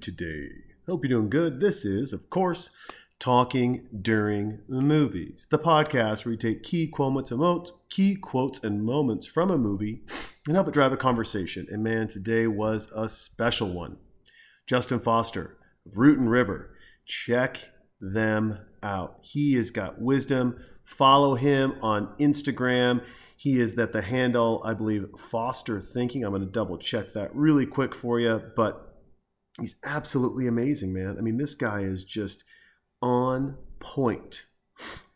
today? Hope you're doing good. This is, of course, Talking During Movies, the podcast where we take key quotes and moments, key quotes and moments from a movie and help it drive a conversation. And man, today was a special one. Justin Foster of Root and River. Check them out. He has got wisdom. Follow him on Instagram. He is that the handle, I believe, Foster Thinking. I'm going to double check that really quick for you, but he's absolutely amazing, man. I mean, this guy is just on point.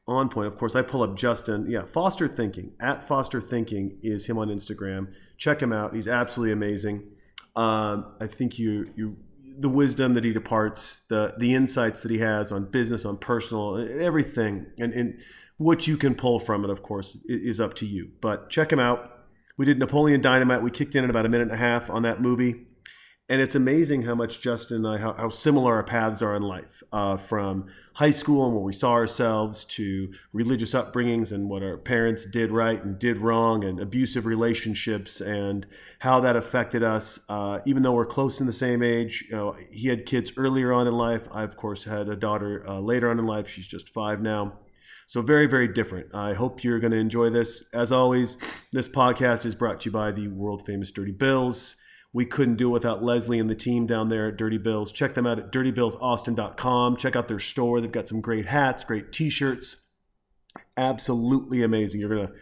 On point. Of course, I pull up Justin. Yeah, Foster Thinking. At Foster Thinking is him on Instagram. Check him out. He's absolutely amazing. Um, I think you you the wisdom that he departs, the the insights that he has on business, on personal, everything, and and what you can pull from it, of course, is up to you. But check him out. We did Napoleon Dynamite. We kicked in in about a minute and a half on that movie and it's amazing how much Justin and I, how, how similar our paths are in life, uh, from high school and where we saw ourselves to religious upbringings and what our parents did right and did wrong, and abusive relationships and how that affected us. Uh, even though we're close in the same age, you know, he had kids earlier on in life. I, of course, had a daughter uh, later on in life. She's just five now. So, very, very different. I hope you're going to enjoy this. As always, this podcast is brought to you by the world famous Dirty Bills. We couldn't do it without Leslie and the team down there at Dirty Bills. Check them out at dirtybillsaustin.com. Check out their store. They've got some great hats, great t-shirts. Absolutely amazing. You're going to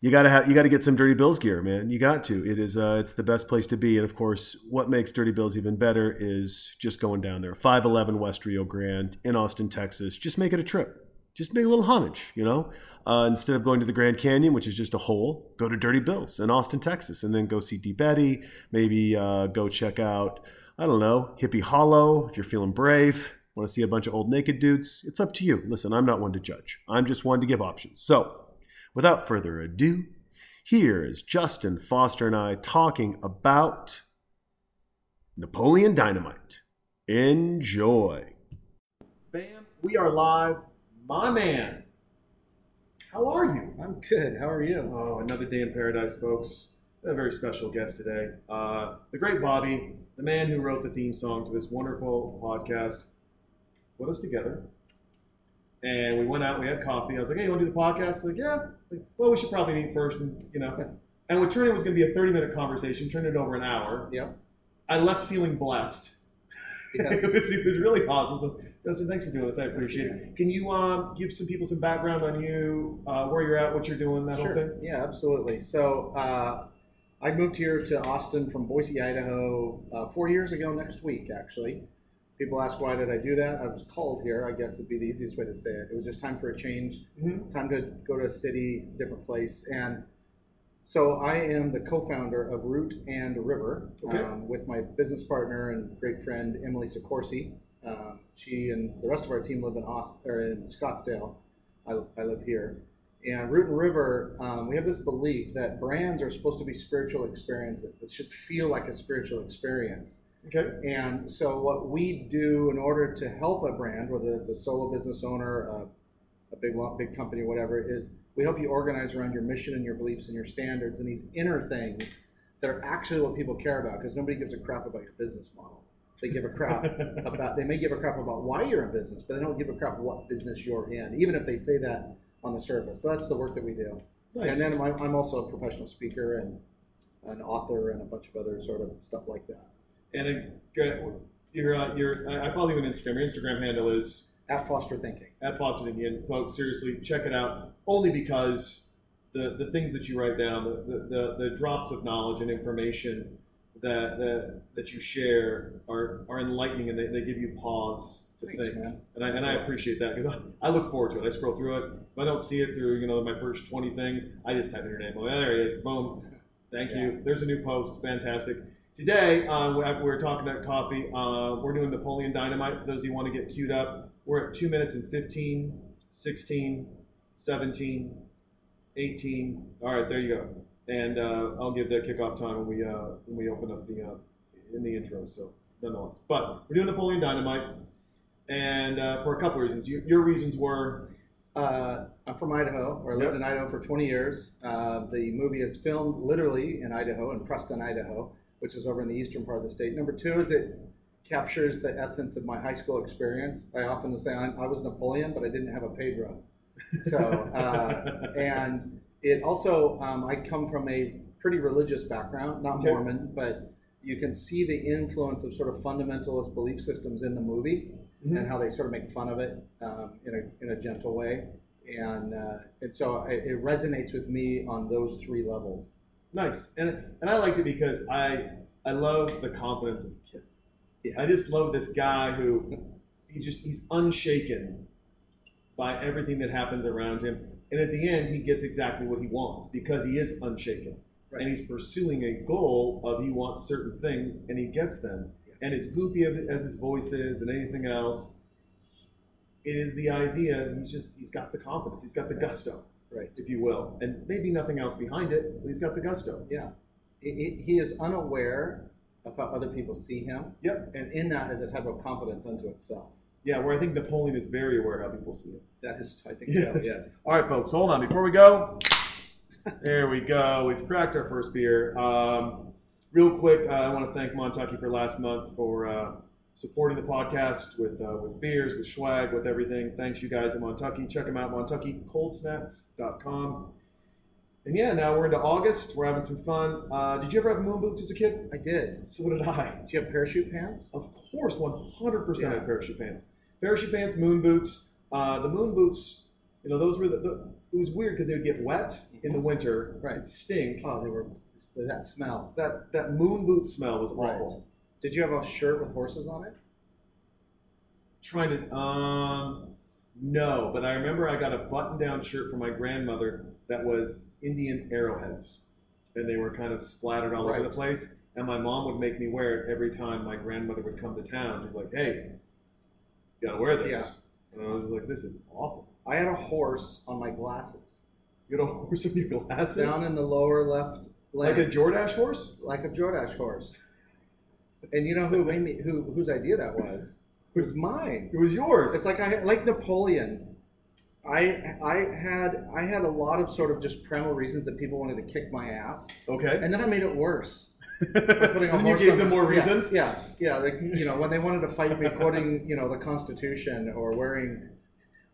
you got to have you got to get some Dirty Bills gear, man. You got to. It is uh, it's the best place to be. And of course, what makes Dirty Bills even better is just going down there. 511 West Rio Grande in Austin, Texas. Just make it a trip. Just make a little homage, you know. Uh, instead of going to the Grand Canyon, which is just a hole, go to Dirty Bills in Austin, Texas, and then go see Deep Eddy. Maybe uh, go check out, I don't know, Hippie Hollow if you're feeling brave. Want to see a bunch of old naked dudes? It's up to you. Listen, I'm not one to judge. I'm just one to give options. So, without further ado, here is Justin Foster and I talking about Napoleon Dynamite. Enjoy. Bam, we are live. My man, how are you? I'm good. How are you? Oh, another day in paradise, folks. A very special guest today. Uh, the great Bobby, the man who wrote the theme song to this wonderful podcast, put us together. And we went out, we had coffee. I was like, hey, you want to do the podcast? He's like, yeah. Like, well, we should probably meet first. And, you know. And what turned it was going to be a 30 minute conversation, turned it over an hour. Yep. I left feeling blessed. Yes. it, was, it was really awesome. So, Justin, thanks for doing this. I appreciate it. Can you um, give some people some background on you, uh, where you're at, what you're doing, that whole Sure. thing? Yeah, absolutely. So uh, I moved here to Austin from Boise, Idaho, uh, four years ago next week, actually. People ask why did I do that? I was called here. I guess would be the easiest way to say it. It was just time for a change, Mhm. time to go to a city, different place, and so I am the co-founder of Root and River Okay. um, with my business partner and great friend Emily Soccorsy. Um, she and the rest of our team live in Aust- or in Scottsdale. I, I live here. And Root and River, um, we have this belief that brands are supposed to be spiritual experiences. It should feel like a spiritual experience. Okay. And so, what we do in order to help a brand, whether it's a solo business owner, a, a big big company, whatever, is we help you organize around your mission and your beliefs and your standards and these inner things that are actually what people care about. Because nobody gives a crap about your business model. They give a crap about. They may give a crap about why you're in business, but they don't give a crap what business you're in, even if they say that on the surface. So that's the work that we do. Nice. And then I'm, I'm also a professional speaker and an author and a bunch of other sort of stuff like that. And uh, your, uh, your, I I follow you on Instagram. Your Instagram handle is At Foster Thinking. at Foster Thinking. And folks, seriously, check it out. Only because the, the things that you write down, the, the, the, the drops of knowledge and information that, that, that you share are, are enlightening and they, they give you pause to Thanks, think. man. And I, and I appreciate that because I, I look forward to it. I scroll through it. If I don't see it through, you know, my first 20 things, I just type in your name. Oh, there he is. Boom. Thank you. There's a new post. Fantastic. Today, uh, we- we're talking about coffee. Uh, we're doing Napoleon Dynamite for those of you who want to get queued up. We're at 2 minutes and 15, 16, 17, 18. All right, there you go. And uh, I'll give the kickoff time when we uh, when we open up the uh, in the intro. So nonetheless. But we're doing Napoleon Dynamite, and uh, for a couple of reasons. Your, your reasons were Uh, I'm from Idaho, or lived Yep. in Idaho for 20 years. Uh, the movie is filmed literally in Idaho, in Preston, Idaho, which is over in the eastern part of the state. Number two is it captures the essence of my high school experience. I often will say I, I was Napoleon, but I didn't have a Pedro. So, uh, and it also, um, I come from a pretty religious background, not Okay. Mormon, but you can see the influence of sort of fundamentalist belief systems in the movie Mhm. and how they sort of make fun of it um, in, a, in a gentle way. And, uh, and so it, it resonates with me on those three levels. nice, and and I liked it because I I love the confidence of kid. Yes. I just love this guy who he just he's unshaken by everything that happens around him, and at the end he gets exactly what he wants because he is unshaken, Right. and he's pursuing a goal of he wants certain things and he gets them. And as goofy as his voice is and anything else, it is the idea. He's just he's got the confidence, he's got the gusto, Right. if you will, and maybe nothing else behind it, but he's got the gusto. Yeah. He is unaware of how other people see him. Yep. And in that is a type of confidence unto itself. Yeah, where I think Napoleon is very aware how people see it. That is, I think so, yes. All right, folks, hold on. Before we go, there we go. We've cracked our first beer. Um, real quick, uh, I want to thank Montucky for last month for uh, supporting the podcast with uh, with beers, with swag, with everything. Thanks, you guys at Montucky. Check them out, MontuckyColdSnacks.com. And yeah, now we're into August. We're having some fun. Uh, did you ever have moon boots as a kid? I did. So did I. Do you have parachute pants? Of course, 100% Yeah. of parachute pants. Parachute pants, moon boots. Uh, the moon boots, you know, those were the, the it was weird because they would get wet in the winter, Right. It'd stink. Oh, they were, that smell. That that moon boot smell was Right. awful. Did you have a shirt with horses on it? Trying to, um, no, but I remember I got a button-down shirt from my grandmother that was Indian arrowheads, and they were kind of splattered all over the place. And my mom would make me wear it every time my grandmother would come to town. She's like, "Hey, you gotta wear this." Yeah. And I was like, "This is awful." I had a horse on my glasses. You got a horse on your glasses, Down in the lower left like a lens. Jordache horse. like a Jordache horse. And you know who made me who whose idea that was? It was mine. It was yours. It's like I like Napoleon. I I had I had a lot of sort of just primal reasons that people wanted to kick my ass, okay. and then I made it worse. putting a Then you gave on them more yeah, reasons. Yeah, yeah, like you know when they wanted to fight me, quoting you know the Constitution or wearing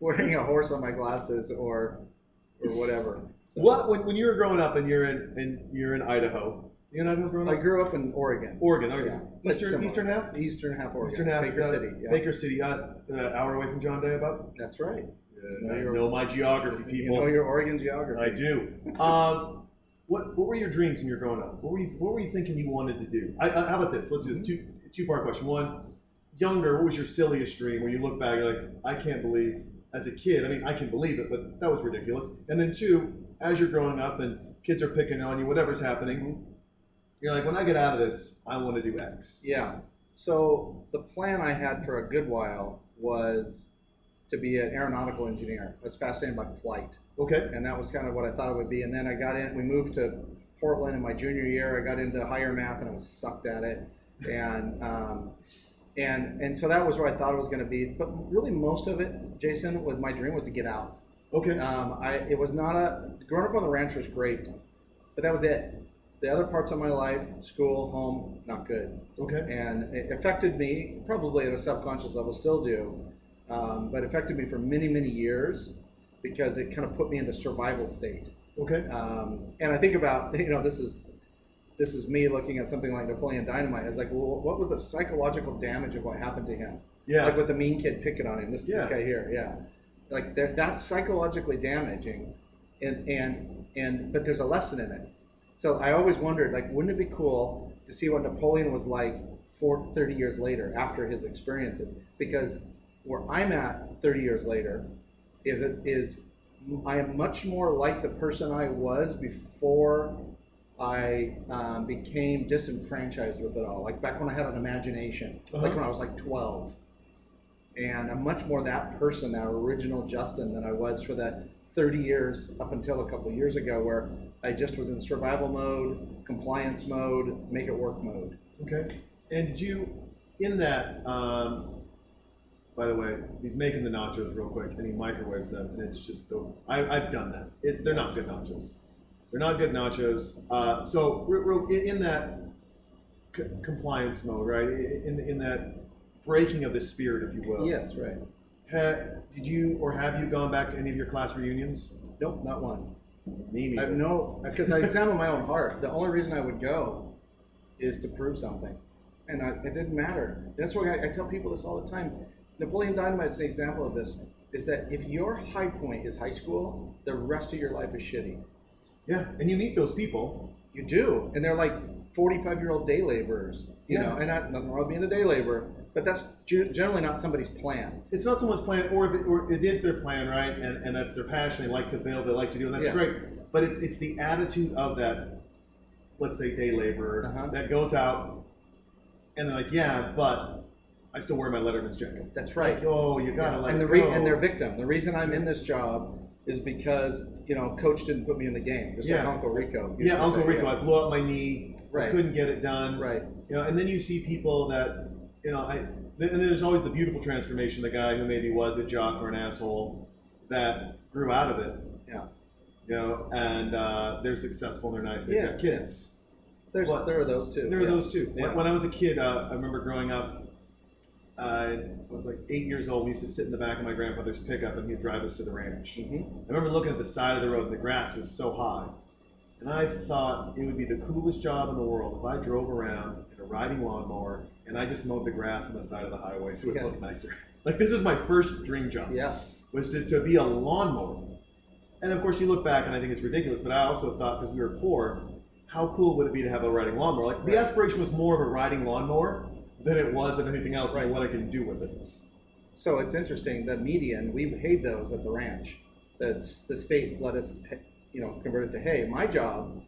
wearing a horse on my glasses or or whatever. So, What when, when you were growing up and you're in and you're in Idaho? You in Idaho growing up. I grew up in Oregon. Oregon. Okay. Yeah, Eastern. Eastern half. Eastern half Oregon. Eastern half. Baker uh, City. Yeah. Baker City. Uh, uh, hour away from John Day, about. That's right. I your- know my geography, You people. know your Oregon geography. I do. Um, what what were your dreams when you were growing up? What were you what were you thinking you wanted to do? I, I, how about this? Let's do this two two part question. One, younger, what was your silliest dream? When you look back, and you're like, I can't believe. As a kid, I mean, I can believe it, but that was ridiculous. And then two, as you're growing up and kids are picking on you, whatever's happening, you're like, when I get out of this, I want to do X. Yeah. So the plan I had for a good while was to be an aeronautical engineer. I was fascinated by flight, Okay. and that was kind of what I thought it would be. And then I got in. We moved to Portland in my junior year. I got into higher math, and I was sucked at it. And um, and and so that was where I thought it was going to be. But really, most of it, Jason, with my dream was to get out. Okay. Um, I it was not a growing up on the ranch was great, but that was it. The other parts of my life, school, home, not good, Okay. and it affected me probably at a subconscious level, still do, um, but affected me for many many years because it kind of put me into survival state. Okay. Um, and I think about you know this is this is me looking at something like Napoleon Dynamite. It's like, well, what was the psychological damage of what happened to him? Yeah. like with the mean kid picking on him. This this guy here, yeah. Like that's psychologically damaging, and and and but there's a lesson in it. So I always wondered, like, wouldn't it be cool to see what Napoleon was like for 30 years later after his experiences? Because where I'm at 30 years later is it is I am much more like the person I was before I um, became disenfranchised with it all. Like back when I had an imagination, like Uh-huh. when I was like 12. And I'm much more that person, that original Justin, than I was for that 30 years up until a couple of years ago, where I just was in survival mode, compliance mode, make it work mode. Okay. And did you, in that, um, by the way, he's making the nachos real quick, and he microwaves them, and it's just the I, I've done that. It's they're not good nachos. They're not good nachos. Uh, so re- re- in that c- compliance mode, right? In in that breaking of the spirit, if you will. Yes, right. Ha, did you or have you gone back to any of your class reunions? Nope, not one. Me have neither. no, because I examine my own heart. The only reason I would go is to prove something, and I, it didn't matter. That's why I, I tell people this all the time. Napoleon Dynamite is an example of this. Is that if your high point is high school, the rest of your life is shitty. Yeah, and you meet those people. You do, and they're like forty-five-year-old day laborers. You Yeah. know, and not, nothing wrong with being a day laborer, but that's generally not somebody's plan. It's not someone's plan, or if it, or it is their plan, right? And, and that's their passion. They like to build. They like to do, and that's Yeah. great. But it's it's the attitude of that, let's say, day laborer Uh-huh. that goes out, and they're like, yeah, but I still wear my Letterman's jacket. That's right. Like, oh, you gotta let and it the re- go. and they're victim. The reason I'm in this job is because you know coach didn't put me in the game, just Yeah. like Uncle Rico. yeah, Uncle say, Rico. yeah. I blew up my knee. I Right. couldn't get it done. Right. You know, and then you see people that, you know, I. And there's always the beautiful transformation. The guy who maybe was a jock or an asshole that grew out of it. Yeah. You know, and uh, they're successful. They're nice. They've Yeah. got kids. There's there are those too. There are yeah. those too. When, Yeah. when I was a kid, uh, I remember growing up. Uh, I was like eight years old. We used to sit in the back of my grandfather's pickup, and he'd drive us to the ranch. Mhm. I remember looking at the side of the road, and the grass was so high, and I thought it would be the coolest job in the world if I drove around in a riding lawnmower and I just mowed the grass on the side of the highway so it Yes. looked nicer. Like this was my first dream job Yes. was to, to be a lawnmower. And of course, you look back and I think it's ridiculous, but I also thought because we were poor, how cool would it be to have a riding lawnmower? Like the aspiration was more of a riding lawnmower than it was of anything else Right. and what I can do with it. So it's interesting. The median we paid those at the ranch. That's the state let us, you know, convert it to hay. My job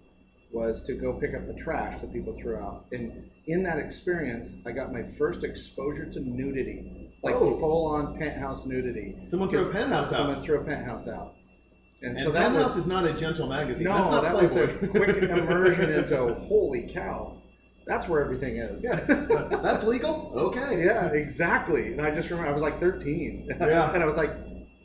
was to go pick up the trash that people threw out. And in that experience, I got my first exposure to nudity, like Oh. full-on penthouse nudity. Someone threw a penthouse out. Someone threw a penthouse out. And, And so that Penthouse was is not a gentle magazine. no, That's not that Playboy. was a quick immersion into holy cow. That's where everything is. yeah, that's legal. Okay. Yeah, exactly. And I just remember I was like 13. Yeah. and I was like,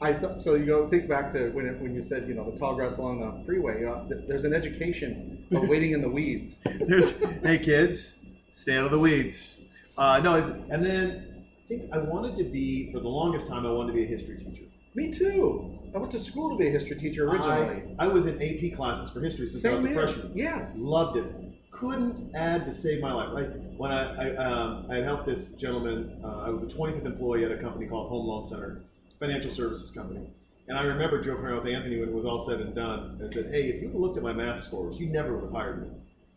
I thought so. You go think back to when it, when you said you know the tall grass along the freeway. You know, th- there's an education of waiting in the weeds. There's, hey kids, stay out of the weeds. Uh, no, and then I think I wanted to be for the longest time. I wanted to be a history teacher. Me too. I went to school to be a history teacher originally. I, I was in AP classes for history since I was a freshman. Yes. Loved it. Couldn't add to save my life. Like when I, I, um, I had helped this gentleman. Uh, I was the 25th employee at a company called Home Loan Center, financial services company. And I remember joking around with Anthony when it was all said and done. And I said, "Hey, if you looked at my math scores, you never would have hired me.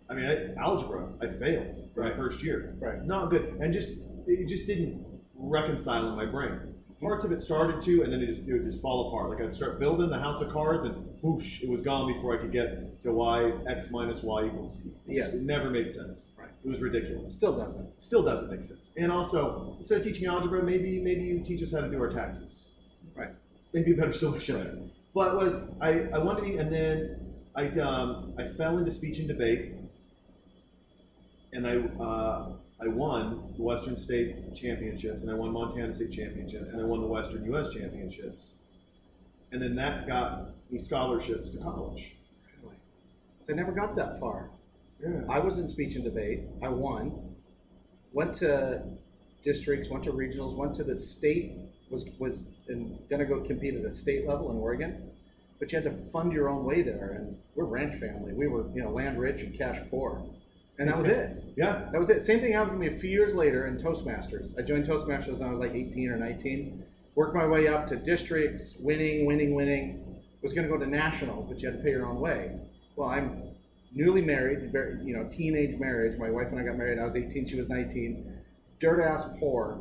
I mean, I, algebra, I failed for my first year. Right. Not good, and just it just didn't reconcile in my brain. Parts of it started to, and then it, just, it would just fall apart. Like I'd start building the house of cards, and whoosh, it was gone before I could get to y x minus y equals. It just Yes. never made sense. Right. It was ridiculous. Still doesn't. Still doesn't make sense. And also, instead of teaching algebra, maybe maybe you teach us how to do our taxes. Right. Maybe a better solution. there. But what I, I wanted to be, and then I um, I fell into speech and debate, and I uh, I won the Western State Championships, and I won Montana State Championships, and I won the Western U.S. Championships, and then that got me scholarships to college. Really. So I never got that far. Yeah. I was in speech and debate. I won. Went to districts, went to regionals, went to the state. Was was going to go compete at a state level in Oregon, but you had to fund your own way there. And we're ranch family. We were you know land rich and cash poor, and that was it. Yeah. That was it. Same thing happened to me a few years later in Toastmasters. I joined Toastmasters when I was like 18 or 19. Worked my way up to districts, winning, winning, winning. Was going to go to nationals, but you had to pay your own way. Well, I'm newly married, very, you know, teenage marriage. My wife and I got married. I was 18, she was 19. Dirt ass poor,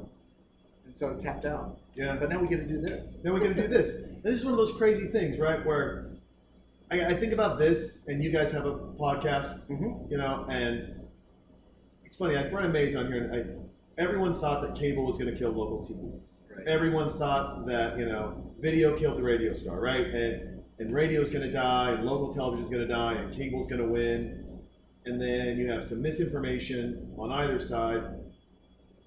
and so it capped out. Yeah. But now we get to do this. Then we're going to do this. And this is one of those crazy things, right? Where I, I think about this, and you guys have a podcast, Mhm. you know, and it's funny. I had Brian Mays on here, and I, everyone thought that cable was going to kill local TV. Right. Everyone thought that you know, video killed the radio star, right? And and radio's going to die, and local television's going to die, and cable's going to win. And then you have some misinformation on either side.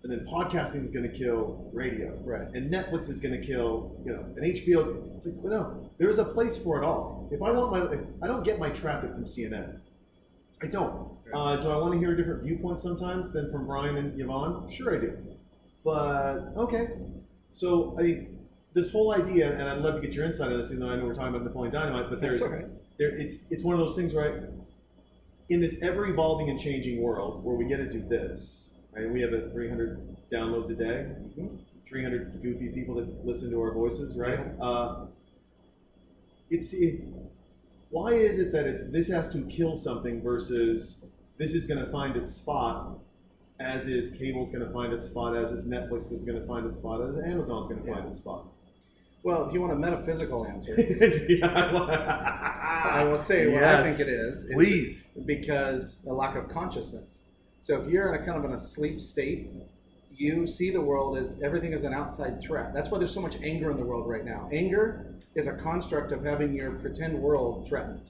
and then podcasting is going to kill radio, Right. And Netflix is going to kill, you know, and HBO. It's like, well, no, there's a place for it all. If I want my, I don't get my traffic from CNN. I don't. Uh, do I want to hear a different viewpoint sometimes than from Brian and Yvonne? Sure, I do. But okay. So I mean, this whole idea, and I'd love to get your insight on this, even though I know we're talking about Napoleon Dynamite, but there's right. there it's it's one of those things, right? In this ever evolving and changing world where we get to do this, right? We have a 300 downloads a day, Mhm. 300 goofy people that listen to our voices, right? Uh, it's it, why is it that it's this has to kill something versus this is going to find its spot, as is cable's going to find its spot, as is Netflix is going to find its spot, as Amazon's going to find its spot. Well, if you want a metaphysical answer, yeah. I will say what I think it is. is Please. because a lack of consciousness. So if you're in a kind of in a sleep state, you see the world as everything is an outside threat. That's why there's so much anger in the world right now. Anger is a construct of having your pretend world threatened.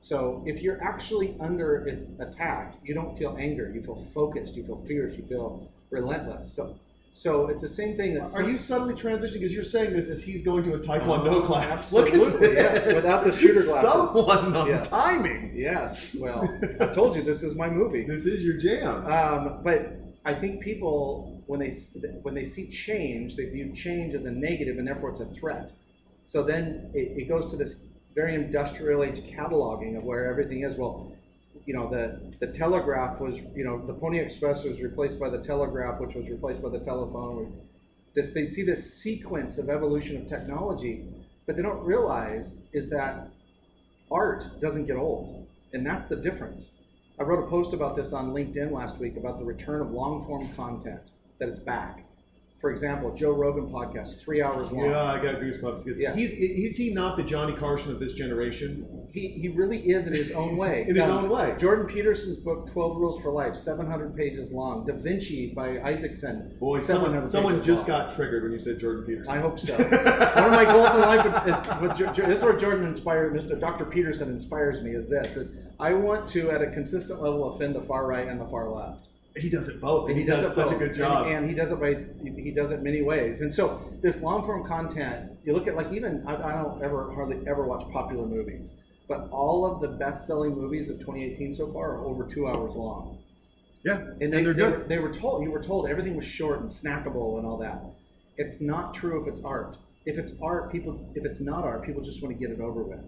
So if you're actually under attack, you don't feel anger. You feel focused. You feel fierce. You feel relentless. So, so it's the same thing. That Are you subtly transitioning because you're saying this as he's going to his Taekwondo Oh, class? absolutely, yes, without the shooter glasses. Someone on Yes. timing. Yes. Well, I told you this is my movie. This is your jam. Um, but I think people, when they when they see change, they view change as a negative, and therefore it's a threat. So then it, it goes to this very industrial age cataloging of where everything is. Well, you know, the the telegraph was, you know, the Pony Express was replaced by the telegraph, which was replaced by the telephone. This they see this sequence of evolution of technology, but they don't realize is that art doesn't get old, and that's the difference. I wrote a post about this on LinkedIn last week about the return of long form content, that it's back. For example, Joe Rogan podcast, three hours long. Yeah, I got goosebumps because Yeah. he's is he not the Johnny Carson of this generation? He, he really is in his own way. In his Um, own way. Jordan Peterson's book, 12 Rules for Life, 700 pages long. Da Vinci by Isaacson. Boy, someone someone just long. got triggered when you said Jordan Peterson. I hope so. One of my goals in life is, Jo- this is where Jordan inspired, Mr. Dr. Peterson inspires me, is this, is I want to, at a consistent level, offend the far right and the far left. He does it both, and he, does, it such a good job. And, and he does it by he does it many ways. And so this long form content, you look at like even I, I don't ever hardly ever watch popular movies, but all of the best selling movies of 2018 so far are over two hours long. yeah, And, and, they, they're they good. Were, they were told you were told everything was short and snackable and all that. It's not true if it's art. If it's art, people if it's not art, people just want to get it over with.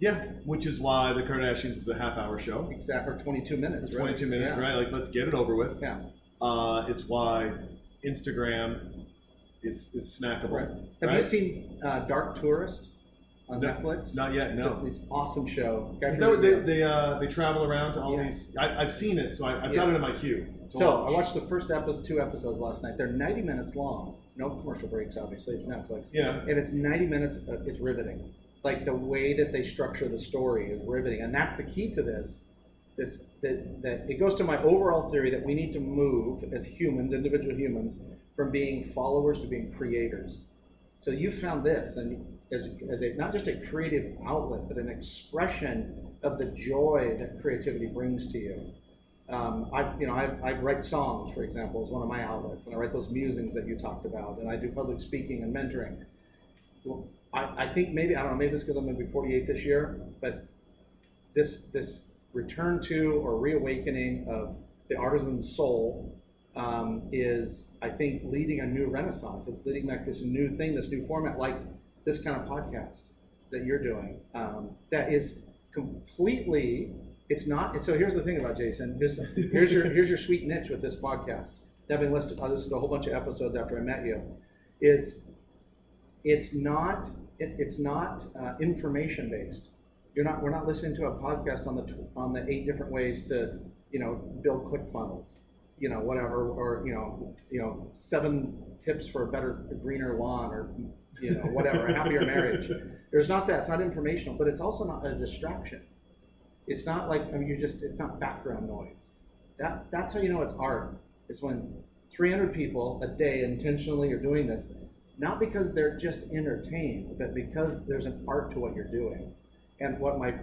Yeah, which is why the Kardashians is a half hour show. Exact or 22 minutes. right? 22 minutes, Yeah. right? Like, let's get it over with. Yeah. Uh, it's why Instagram is, is snackable. Right. Have right? you seen uh, Dark Tourist on No, Netflix? Not yet, no. It's, it's awesome show. Guy that they, they, uh, they travel around to all Yeah. these? I, I've seen it, so I, I've Yeah. got it in my queue. So watch. I watched the first episode, two episodes last night. They're 90 minutes long. No commercial breaks, obviously. It's Netflix. Yeah. And it's 90 minutes. Uh, it's riveting. Like the way that they structure the story is riveting, and that's the key to this. This that that it goes to my overall theory that we need to move as humans, individual humans, from being followers to being creators. So you found this, and as, as a not just a creative outlet, but an expression of the joy that creativity brings to you. Um, I, you know, I, I write songs, for example, is one of my outlets, and I write those musings that you talked about, and I do public speaking and mentoring. Well, I, I think maybe I don't know, maybe it's because I'm going to be 48 this year, but this this return to or reawakening of the artisan soul um, is, I think, leading a new renaissance. It's leading like this new thing, this new format, like this kind of podcast that you're doing. Um, that is completely. It's not. So here's the thing about Jason. Here's, here's your here's your sweet niche with this podcast. Having listened, I listened to a whole bunch of episodes after I met you. Is it's not it, it's not uh, information based. You're not we're not listening to a podcast on the on the eight different ways to you know build click funnels, you know whatever or you know you know seven tips for a better a greener lawn or you know whatever a happier marriage. There's not that. It's not informational, but it's also not a distraction. It's not like I mean you just it's not background noise. That that's how you know it's art. It's when 300 people a day intentionally are doing this, not because they're just entertained, but because there's an art to what you're doing. And what my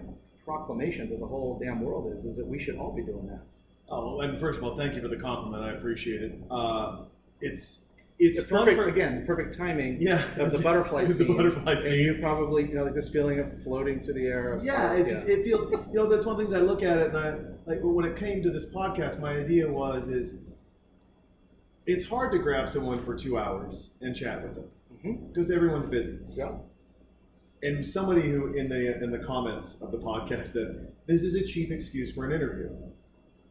proclamation to the whole damn world is, is that we should all be doing that. Oh, and first of all, thank you for the compliment. I appreciate it. Uh, it's it's perfect for again, perfect timing. Yeah, of the butterfly the scene. butterfly And scene. you probably you know like this feeling of floating through the air. Of, Yeah, it's Just, it feels. You know, that's one of the things I look at it, and I like when it came to this podcast. My idea was is it's hard to grab someone for two hours and chat with them mm-hmm. because everyone's busy. yeah. And somebody who in the in the comments of the podcast said this is a cheap excuse for an interview.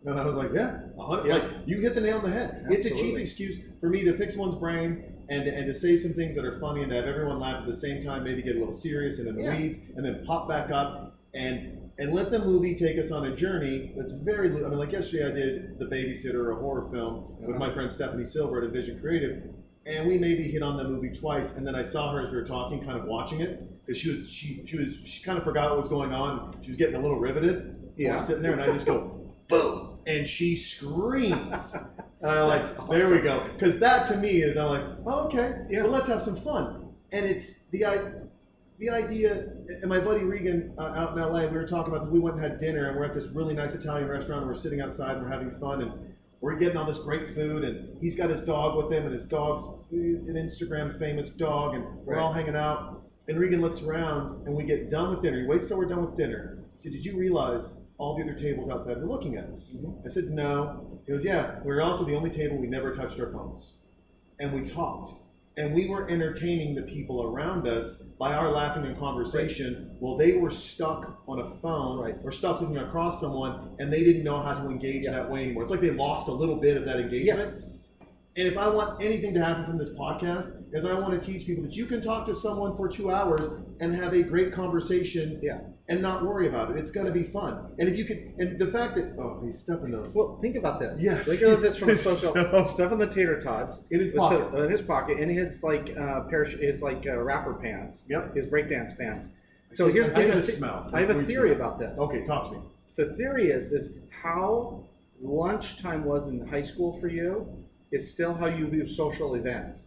And I was like, yeah, Yeah. like you hit the nail on the head. It's a cheap excuse for me to pick someone's brain and and to say some things that are funny and to have everyone laugh at the same time, maybe get a little serious and in the Yeah. weeds, and then pop back up and and let the movie take us on a journey that's very. I mean, like yesterday, I did the Babysitter, a horror film, with Uh-huh. my friend Stephanie Silver at Vision Creative, and we maybe hit on the movie twice, and then I saw her as we were talking, kind of watching it because she was she she was she kind of forgot what was going on. She was getting a little riveted. Yeah. Sitting there, and I just go boom, and she screams. And I'm like, That's there we go, because that to me is I'm like, oh, okay, Yeah. well let's have some fun, and it's the I. The idea, and my buddy Regan uh, out in LA, we were talking about this. We went and had dinner, and we're at this really nice Italian restaurant. And we're sitting outside, and we're having fun, and we're getting all this great food. And he's got his dog with him, and his dog's an Instagram famous dog, and we're all hanging out. And Regan looks around, and we get done with dinner. He waits till we're done with dinner. He said, "Did you realize all the other tables outside were looking at us?" Mhm. I said, "No." He goes, "Yeah, we we're also the only table we never touched our phones." and we talked and we were entertaining the people around us by our laughing and conversation while they were stuck on a phone Right. or stuck looking across someone and they didn't know how to engage Yes. that way anymore it's like they lost a little bit of that engagement Yes. and if i want anything to happen from this podcast is i want to teach people that you can talk to someone for two hours and have a great conversation Yeah. And not worry about it it's going to be fun and if you could and the fact that oh he's stuffing those Well, think about this. Yes. Think about this from a social So- stuff in the tater tots In his pocket. says- in his pocket, in his like uh, pair, his like uh, rapper pants. Yep. His breakdance pants. So here's I have the the smell. I have a theory about this. okay talk to me The theory is is how lunchtime was in high school for you is still how you view social events.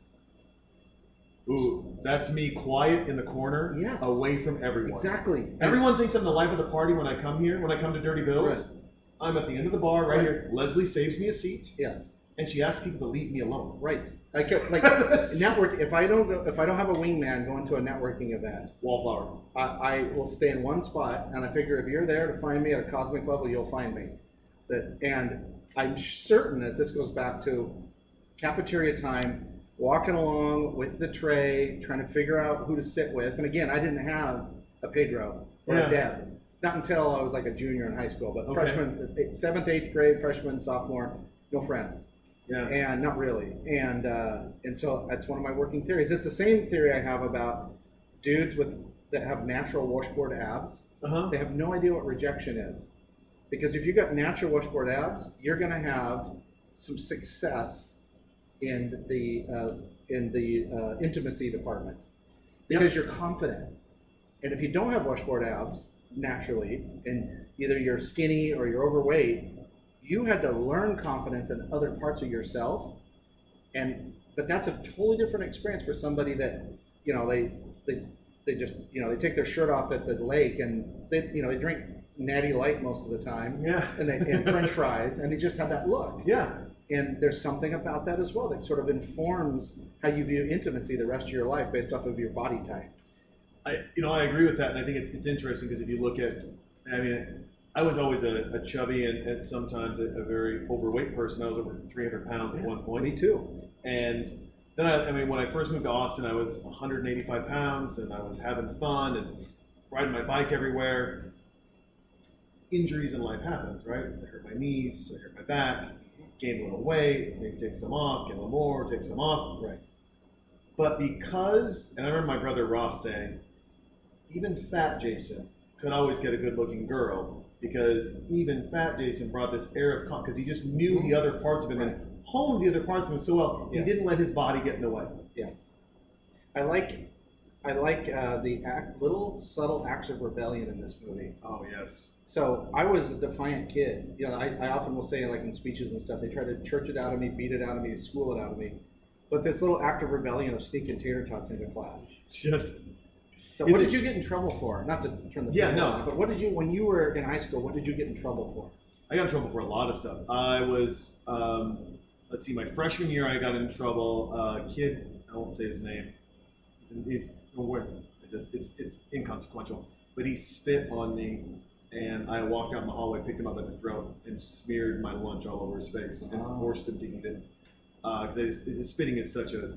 Ooh, that's me quiet in the corner, Yes. away from everyone. Exactly. Everyone thinks I'm the life of the party when I come here, when I come to Dirty Bills. Right. I'm at the end of the bar right, Right. here. Leslie saves me a seat, Yes. and she asks people to leave me alone. Right. I kept, like network. If I don't go, if I don't have a wingman going to a networking event, Wallflower. I, I will stay in one spot, and I figure if you're there to find me at a cosmic level, you'll find me. That, and I'm certain that this goes back to cafeteria time, walking along with the tray, trying to figure out who to sit with. And again, I didn't have a Pedro or Yeah. a Deb. Not until I was like a junior in high school, but Okay. freshman, seventh, eighth grade, freshman, sophomore, no friends Yeah. and not really and uh, and so that's one of my working theories it's the same theory i have about dudes with that have natural washboard abs Uh huh. they have no idea what rejection is because if you've got natural washboard abs you're going to have some success in the uh, in the uh, intimacy department. Because you're confident. And if you don't have washboard abs naturally and either you're skinny or you're overweight you had to learn confidence in other parts of yourself. And but that's a totally different experience for somebody that you know they they they just you know they take their shirt off at the lake and they you know they drink natty light most of the time. Yeah. and they and french fries and they just have that look. Yeah. And there's something about that as well that sort of informs how you view intimacy the rest of your life based off of your body type I, you know, I agree with that, and I think it's, it's interesting because if you look at, I mean, I was always a, a chubby and, and sometimes a, a very overweight person. I was over 300 pounds at one point. me too And then I, I mean, when I first moved to Austin, I was 185 pounds and I was having fun and riding my bike everywhere. Injuries in life happens, right? I hurt my knees, I hurt my back, gained a little weight, maybe take some off, get a little more, take some off. right But because, and I remember my brother Ross saying, even fat Jason could always get a good looking girl because even fat Jason brought this air of because he just knew the other parts of him and honed the other parts of him so well. Yes. He didn't let his body get in the way. Yes, I like, I like uh, the act, little subtle acts of rebellion in this movie. Oh yes. So I was a defiant kid. You know, I, I often will say like in speeches and stuff, they try to church it out of me, beat it out of me, school it out of me. But this little act of rebellion of sneaking tater tots into class. Just So what did you get in trouble for? Not to turn the Yeah, no. on, but what did you when you were in high school? What did you get in trouble for? I got in trouble for a lot of stuff. I was, um, let's see, my freshman year, I got in trouble. A kid, I won't say his name. He's, it just, it's it's inconsequential. But he spit on me, and I walked out in the hallway, picked him up by the throat, and smeared my lunch all over his face, and forced him to eat it. Because his spitting is such a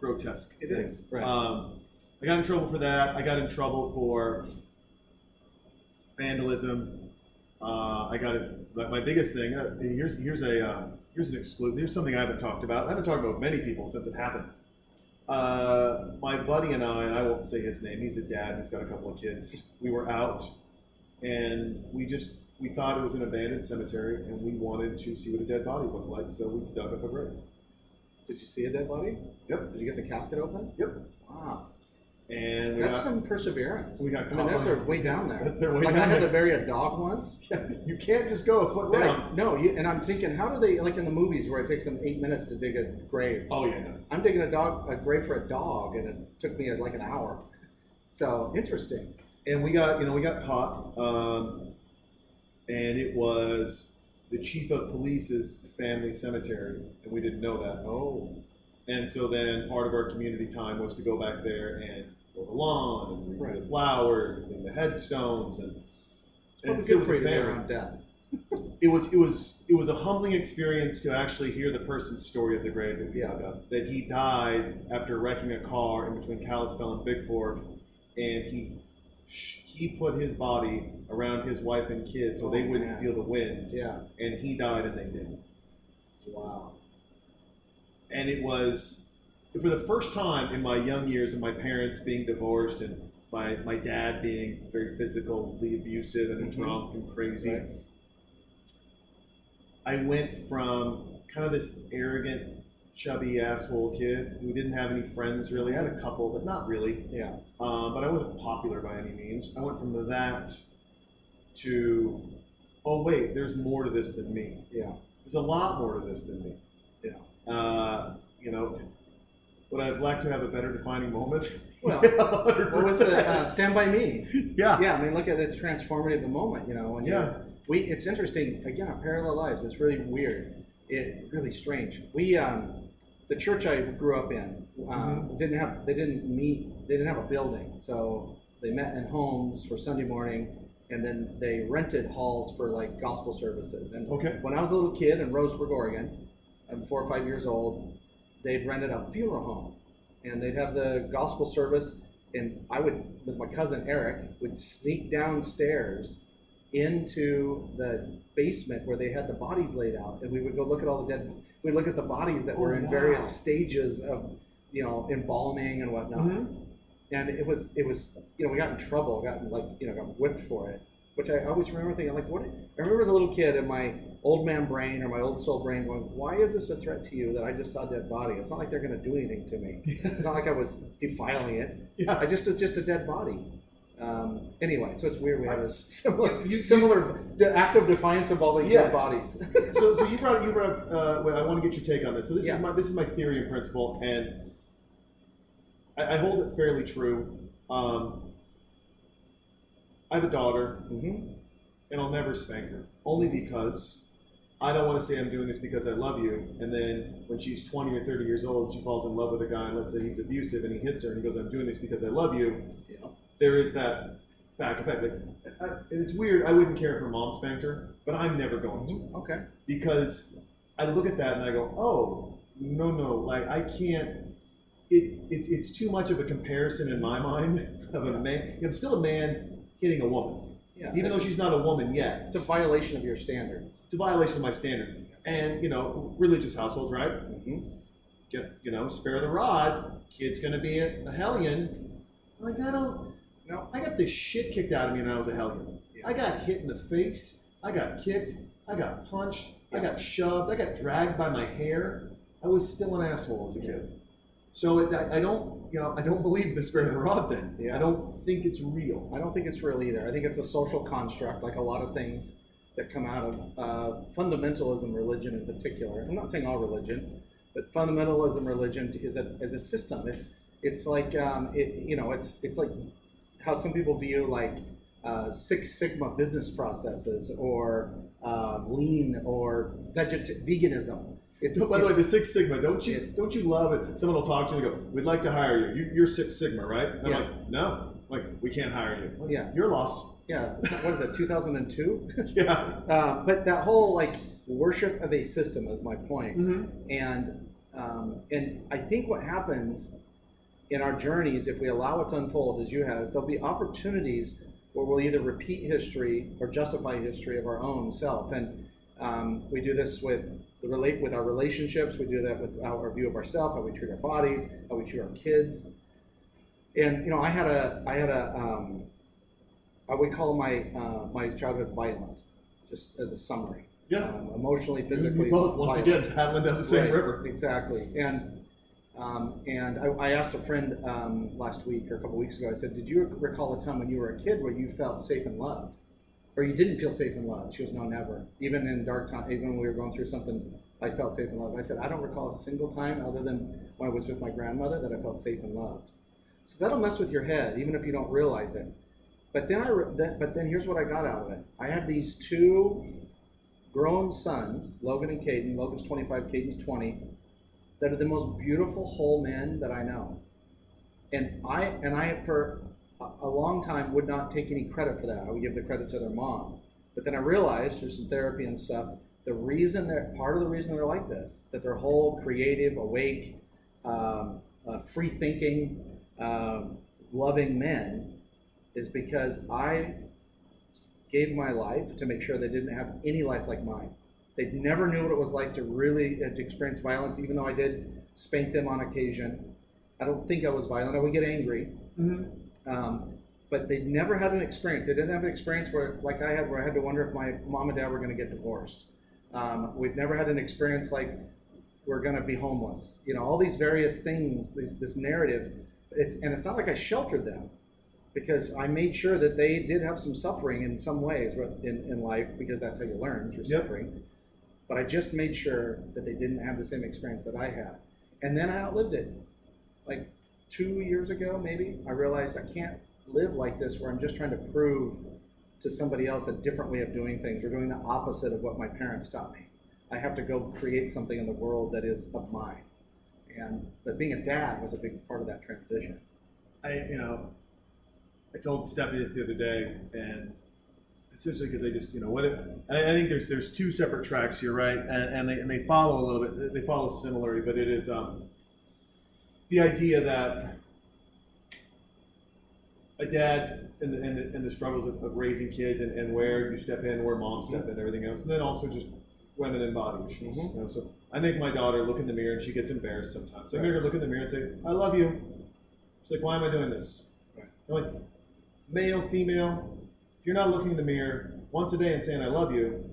grotesque. It thing. is, right. Um, I got in trouble for that. I got in trouble for vandalism. Uh, I got it. My my biggest thing. Uh, here's here's a uh, here's an exclude. Here's something I haven't talked about. I haven't talked about with many people since it happened. Uh, my buddy and I, and I won't say his name. He's a dad. He's got a couple of kids. We were out, and we just we thought it was an abandoned cemetery, and we wanted to see what a dead body looked like. So we dug up a grave. Did you see a dead body? Yep. Did you get the casket open? Yep. Wow. And we That's got, some perseverance. we got I mean, caught that's way down there. Their way like down I had there. to bury a dog once. you can't just go a foot down. Right. No, you, and I'm thinking, how do they like in the movies where it takes them eight minutes to dig a grave? Oh yeah, no. I'm digging a dog a grave for a dog, and it took me like an hour. So interesting. and we got you know we got caught um, and it was the chief of police's family cemetery and we didn't know that Oh, and so then part of our community time was to go back there and mow the lawn and Right. the flowers and clean the headstones and it's and good for you the to be family. around death. it was it was it was a humbling experience to actually hear the person's story at the grave that we Yeah. dug up. Uh, that he died after wrecking a car in between Kalispell and Big Fork, and he he put his body around his wife and kids so they Oh, wouldn't man. feel the wind, Yeah. and he died and they didn't. Wow. And it was for the first time in my young years of my parents being divorced and my, my dad being very physically abusive and a Mhm. drunk and crazy. Right. I went from kind of this arrogant, chubby asshole kid who didn't have any friends really. I had a couple, but not really. Yeah. Um, but I wasn't popular by any means. I went from that to, oh wait, there's more to this than me. Yeah. There's a lot more to this than me. Yeah. Uh, you know, would I've liked to have a better defining moment? Well, What was it? Uh, Stand by Me. yeah. Yeah. I mean, look at its transformative moment. You know, when you- Yeah. we. It's interesting. Again, our parallel lives. It's really weird. It really strange. We um, the church I grew up in um, Mm-hmm. didn't have. They didn't meet. They didn't have a building, so they met in homes for Sunday morning. And then they rented halls for like gospel services. And Okay. when I was a little kid in Roseburg, Oregon, I'm four or five years old, they'd rented a funeral home and they'd have the gospel service and i would with my cousin eric would sneak downstairs into the basement where they had the bodies laid out and we would go look at all the dead we'd look at the bodies that were Oh, in wow. various stages of you know embalming and whatnot Mhm. and it was it was you know we got in trouble got like you know got whipped for it which i always remember thinking like what i remember as a little kid in my old man brain or my old soul brain going why is this a threat to you that i just saw a dead body it's not like they're going to do anything to me it's not like i was defiling it Yeah. i just it's just a dead body um, anyway so it's weird we have this similar You- you- similar de- act of defiance involving Yes. dead bodies so, so you brought you brought up. Uh, well, I want to get your take on this. So this Yeah. is my this is my theory and principle, and I, I hold it fairly true. Um, I have a daughter, hmm and I'll never spank her, only because I don't want to say I'm doing this because I love you, and then when she's 20 or 30 years old, she falls in love with a guy, and let's say he's abusive, and he hits her, and he goes, "I'm doing this because I love you." yeah. There is that back effect. Like, I, and it's weird. I wouldn't care if her mom spanked her, but I'm never going to mm-hmm, okay because I look at that and I go, oh, no, no, like I can't. It, it it's too much of a comparison in my mind of a man. I'm still a man hitting a woman, yeah even though she's not a woman yet. it's a violation of your standards It's a violation of my standards. And you know, religious households, right? hmm Get you know, spare the rod. Kid's gonna be a, a hellion. Like I don't. no I got the shit kicked out of me when I was a hellion. Yeah. I got hit in the face. I got kicked. I got punched. I got shoved. I got dragged by my hair. I was still an asshole as a kid. So it, I, I don't, you know, I don't believe the of the rod. Then Yeah. I don't think it's real. I don't think it's real either. I think it's a social construct, like a lot of things that come out of uh, fundamentalism religion in particular. I'm not saying all religion, but fundamentalism religion is a, is a system. It's it's like um, it, you know it's it's like how some people view like uh, Six Sigma business processes or uh, lean or veget- veganism. It's, By the way, the Six Sigma, don't you Yeah. don't you love it? Someone will talk to you and go, "We'd like to hire you. you you're Six Sigma, right?" And I'm like, "No, like we can't hire you. Like, Yeah. your loss. yeah, what is that? 2002? Yeah. Uh, but that whole like worship of a system is my point. Mhm. And um, and I think what happens in our journeys, if we allow it to unfold as you have, is there'll be opportunities where we'll either repeat history or justify history of our own self. And um, we do this with the relate with our relationships. We do that with our view of ourselves, how we treat our bodies, how we treat our kids. And you know, I had a I had a um, I would call my uh, my childhood violent, just as a summary. Yeah. Um, emotionally, physically. you both once violent. again paddling down the same Right, river. Exactly. And um, and I, I asked a friend um, last week or a couple weeks ago. I said, "Did you recall a time when you were a kid where you felt safe and loved, or you didn't feel safe and loved?" She goes, "No, never. Even in dark time, even when we were going through something, I felt safe and loved." I said, "I don't recall a single time other than when I was with my grandmother that I felt safe and loved." So that'll mess with your head, even if you don't realize it. But then I, but then here's what I got out of it. I had these two grown sons, Logan and Caden. Logan's 25, Caden's 20, that are the most beautiful whole men that I know. And I and I for a, long time would not take any credit for that. I would give the credit to their mom. But then I realized through some therapy and stuff, the reason they're part of the reason they're like this, that they're whole, creative, awake, um, uh, free thinking, um, loving men, is because I gave my life to make sure they didn't have any life like mine. They never knew what it was like to really uh, to experience violence, even though I did spank them on occasion. I don't think I was violent. I would get angry, Mm-hmm. um, but they never had an experience. They didn't have an experience where, like I had, where I had to wonder if my mom and dad were going to get divorced. Um, we've never had an experience like we're going to be homeless. You know, all these various things, these, this narrative. It's and it's not like I sheltered them because I made sure that they did have some suffering in some ways in, in life because that's how you learn through Yep. suffering. But I just made sure that they didn't have the same experience that I had. And then I outlived it. Like two years ago, maybe, I realized I can't live like this where I'm just trying to prove to somebody else a different way of doing things or doing the opposite of what my parents taught me. I have to go create something in the world that is of mine. And but being a dad was a big part of that transition. I, you know, I told Stephanie this the other day, and essentially because they just, you know, whether I, I think there's there's two separate tracks here, right? And, and they and they follow a little bit. They follow similarly, but it is um, the idea that a dad and the, and the, and the struggles of, of raising kids and, and where you step in, where mom step in, everything else, and then also just women and body issues. Mhm. You know, so I make my daughter look in the mirror and she gets embarrassed sometimes. So I make her look in the mirror and say, "I love you." She's like, "Why am I doing this?" Right. I'm like, male, female. If you're not looking in the mirror once a day and saying "I love you,"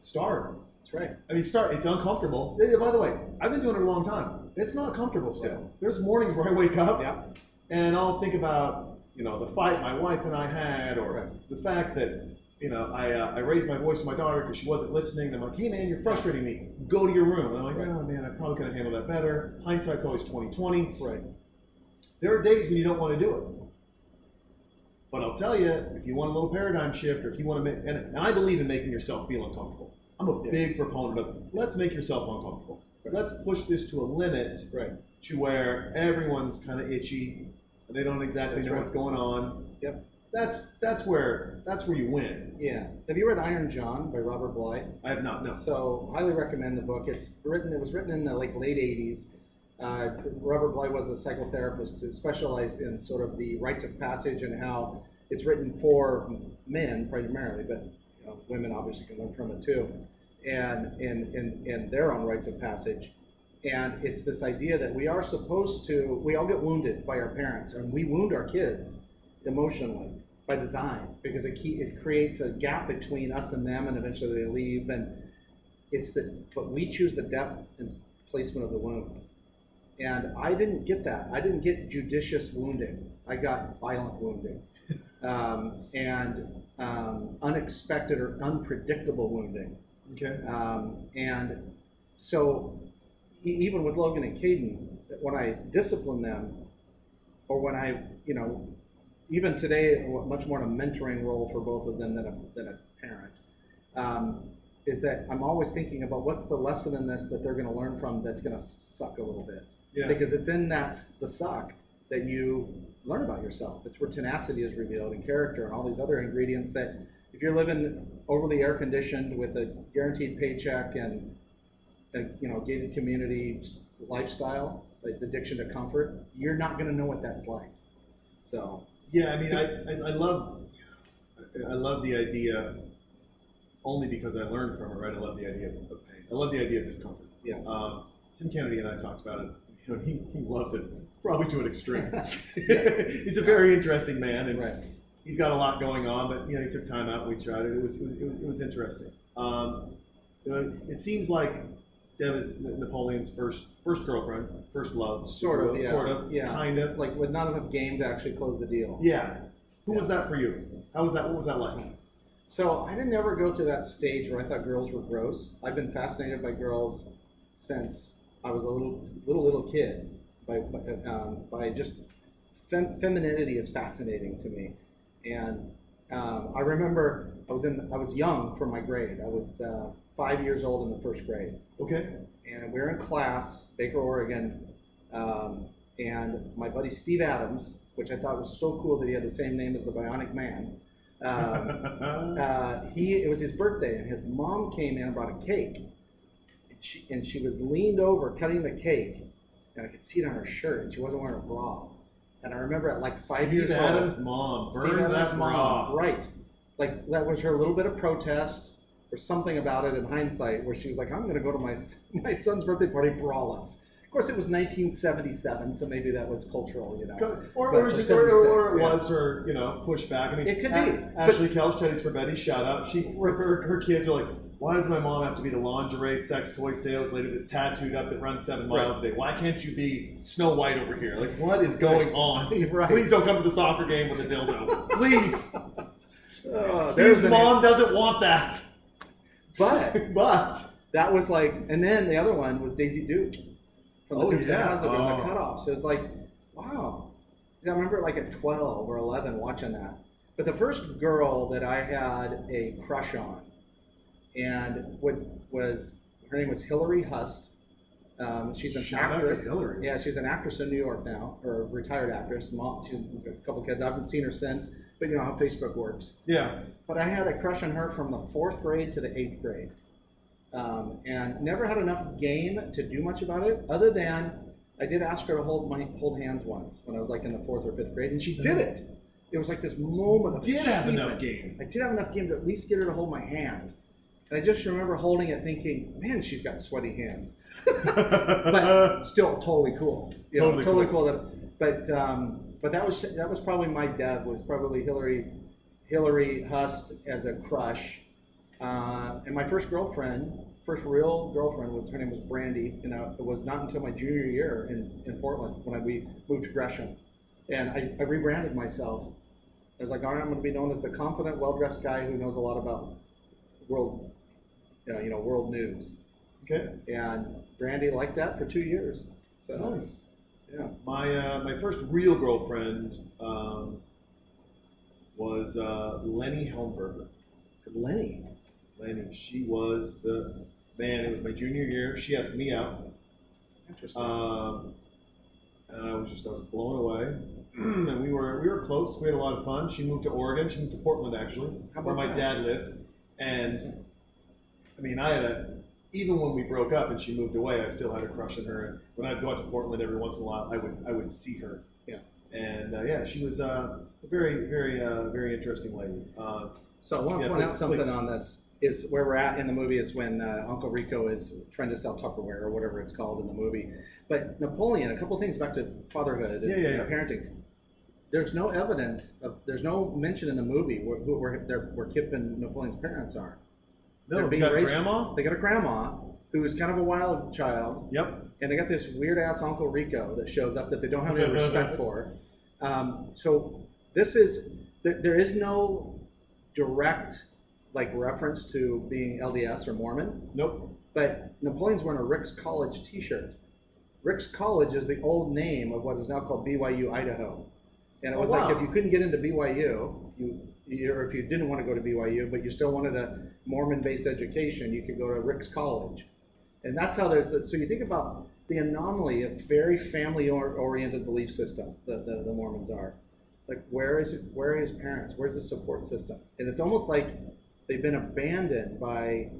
start. That's right. I mean, start. It's uncomfortable. By the way, I've been doing it a long time. It's not comfortable still. There's mornings where I wake up Yeah. and I'll think about, you know, the fight my wife and I had, or Right. the fact that, you know, I, uh, I raised my voice to my daughter because she wasn't listening. And I'm like, hey man, you're frustrating me. Go to your room. And I'm like, Right. oh man, I probably could have handled that better. Hindsight's always 2020. Right. There are days when you don't want to do it. But I'll tell you, if you want a little paradigm shift, or if you want to make, and, and I believe in making yourself feel uncomfortable. I'm a Yes. big proponent of let's make yourself uncomfortable. Let's push this to a limit Right. to where everyone's kind of itchy and they don't exactly That's know right. what's going on. Yep. That's that's where that's where you win. Yeah. Have you read Iron John by Robert Bly? I have not no. So highly recommend the book. It's written. It was written in the like late '80s. Uh, Robert Bly was a psychotherapist who specialized in sort of the rites of passage and how it's written for men primarily, but you know, women obviously can learn from it too, and in, in in their own rites of passage. And it's this idea that we are supposed to. We all get wounded by our parents, and we wound our kids emotionally by design because it, key, it creates a gap between us and them, and eventually they leave. And it's the but we choose the depth and placement of the wound. And I didn't get that. I didn't get judicious wounding. I got violent wounding, um, and um, unexpected or unpredictable wounding. Okay. Um, and so, even with Logan and Caden, when I discipline them, or when I, you know, even today, much more in a mentoring role for both of them than a, than a parent, um, is that I'm always thinking about what's the lesson in this that they're going to learn from that's going to suck a little bit. Yeah. Because it's in that the suck that you learn about yourself. It's where tenacity is revealed and character and all these other ingredients that if you're living overly air conditioned with a guaranteed paycheck and a you know gated community lifestyle, like addiction to comfort, you're not going to know what that's like. So Yeah, I mean, I, I, I love, I love the idea only because I learned from it, right? I love the idea of, of pain. I love the idea of discomfort. yes, Um, Tim Kennedy and I talked about it. You know, he, he loves it, probably to an extreme. He's a very interesting man, and right. he's got a lot going on. But you know, he took time out. and We tried it. It was it was, it was, interesting. Um, you know, it seems like Deb is Napoleon's first first girlfriend, first love, Sort of, yeah, sort of, yeah. kind of. Like with not enough game to actually close the deal. Yeah. Who was that for you? How was that? What was that like? So I didn't ever go through that stage where I thought girls were gross. I've been fascinated by girls since I was a little little little kid. By by, um, by just fem- femininity is fascinating to me, and um, I remember I was in I was young for my grade. I was uh, five years old in the first grade, Okay. and we were in class, Baker, Oregon, um, and my buddy Steve Adams, which I thought was so cool that he had the same name as the Bionic Man. Um, uh, he it was his birthday and his mom came in and brought a cake and she, and she was leaned over cutting the cake and i could see it on her shirt and she wasn't wearing a bra and i remember at like five Steve years Adams' old mom Steve burned Adams' that mom, bra. right like that was her little bit of protest or something about it in hindsight where she was like i'm going to go to my my son's birthday party braless of course it was 1977 so maybe that was cultural you know Or, But or, just, or, or, it yeah. was her, you know, pushback. I mean, It could A- be, but- Ashley Kelch, Teddy's for Betty, shout out. She, her, her, her kids are like, why does my mom have to be the lingerie sex toy sales lady that's tattooed up that runs seven miles a day? Why can't you be Snow White over here? Like, what is going on? Right. Please don't come to the soccer game with a dildo. Please. Oh, Steve's mom doesn't want that. But but that was like, and then the other one was Daisy Duke from the Oh, Dukes yeah. and Oh. the cutoff. So it's like, wow. I remember like at 12 or 11 watching that. But the first girl that I had a crush on, and what was her name was Hillary Hust. Um, she's an Shout actress. Yeah, she's an actress in New York now, or a retired actress. Mom, she's a couple kids. I haven't seen her since, but you know how Facebook works. yeah, But I had a crush on her from the fourth grade to the eighth grade, um, and never had enough game to do much about it. Other than I did ask her to hold my hold hands once when I was like in the fourth or fifth grade, and she did it. It was like this moment of Did have enough game. I did have enough game to at least get her to hold my hand. And I just remember holding it, thinking, "Man, she's got sweaty hands." but still totally cool. You Totally know, totally cool. cool. that, but um, but that was that was probably my dad was probably Hillary Hillary Hust as a crush, uh, and my first girlfriend, first real girlfriend was her name was Brandy. You know, it was not until my junior year in, in Portland when I, we moved to Gresham, and I, I rebranded myself. I was like, all right, I'm going to be known as the confident, well-dressed guy who knows a lot about world, you know, you know world news. okay, And Brandy liked that for two years. So nice. Yeah. My uh, my first real girlfriend um, was uh, Lenny Helmberger. Lenny. Lenny, she was the man. It was my junior year. She asked me out, Interesting. um, and I was just I was blown away. and we were we were close. We had a lot of fun. She moved to Oregon. She moved to Portland actually, How where my that? dad lived. And I mean, I had a even when we broke up and she moved away, I still had a crush on her. And when I'd go out to Portland every once in a while, I would I would see her. Yeah. And uh, yeah, she was uh, a very very uh, very interesting lady. Uh, So I want to Yeah, point out something please. on this. Is where we're at in the movie is when uh, Uncle Rico is trying to sell Tupperware or whatever it's called in the movie. But Napoleon, a couple things back to fatherhood and, Yeah, yeah, and parenting. There's no evidence of, there's no mention in the movie where, where, where Kip and Napoleon's parents are. No, They're being got raised- grandma. They got a grandma who is kind of a wild child, Yep. and they got this weird ass Uncle Rico that shows up that they don't have any respect for. Um, so this is there, there is no direct like reference to being LDS or Mormon, Nope. but Napoleon's wearing a Ricks College T-shirt. Ricks College is the old name of what is now called BYU Idaho. and it Oh, was like if you couldn't get into BYU, you, you or if you didn't want to go to BYU, but you still wanted a Mormon-based education, you could go to Ricks College, and that's how there's. So you think about the anomaly of very family-oriented belief system that the, the Mormons are. Like, where is it? Where his parents? Where's the support system? And it's almost like they've been abandoned by,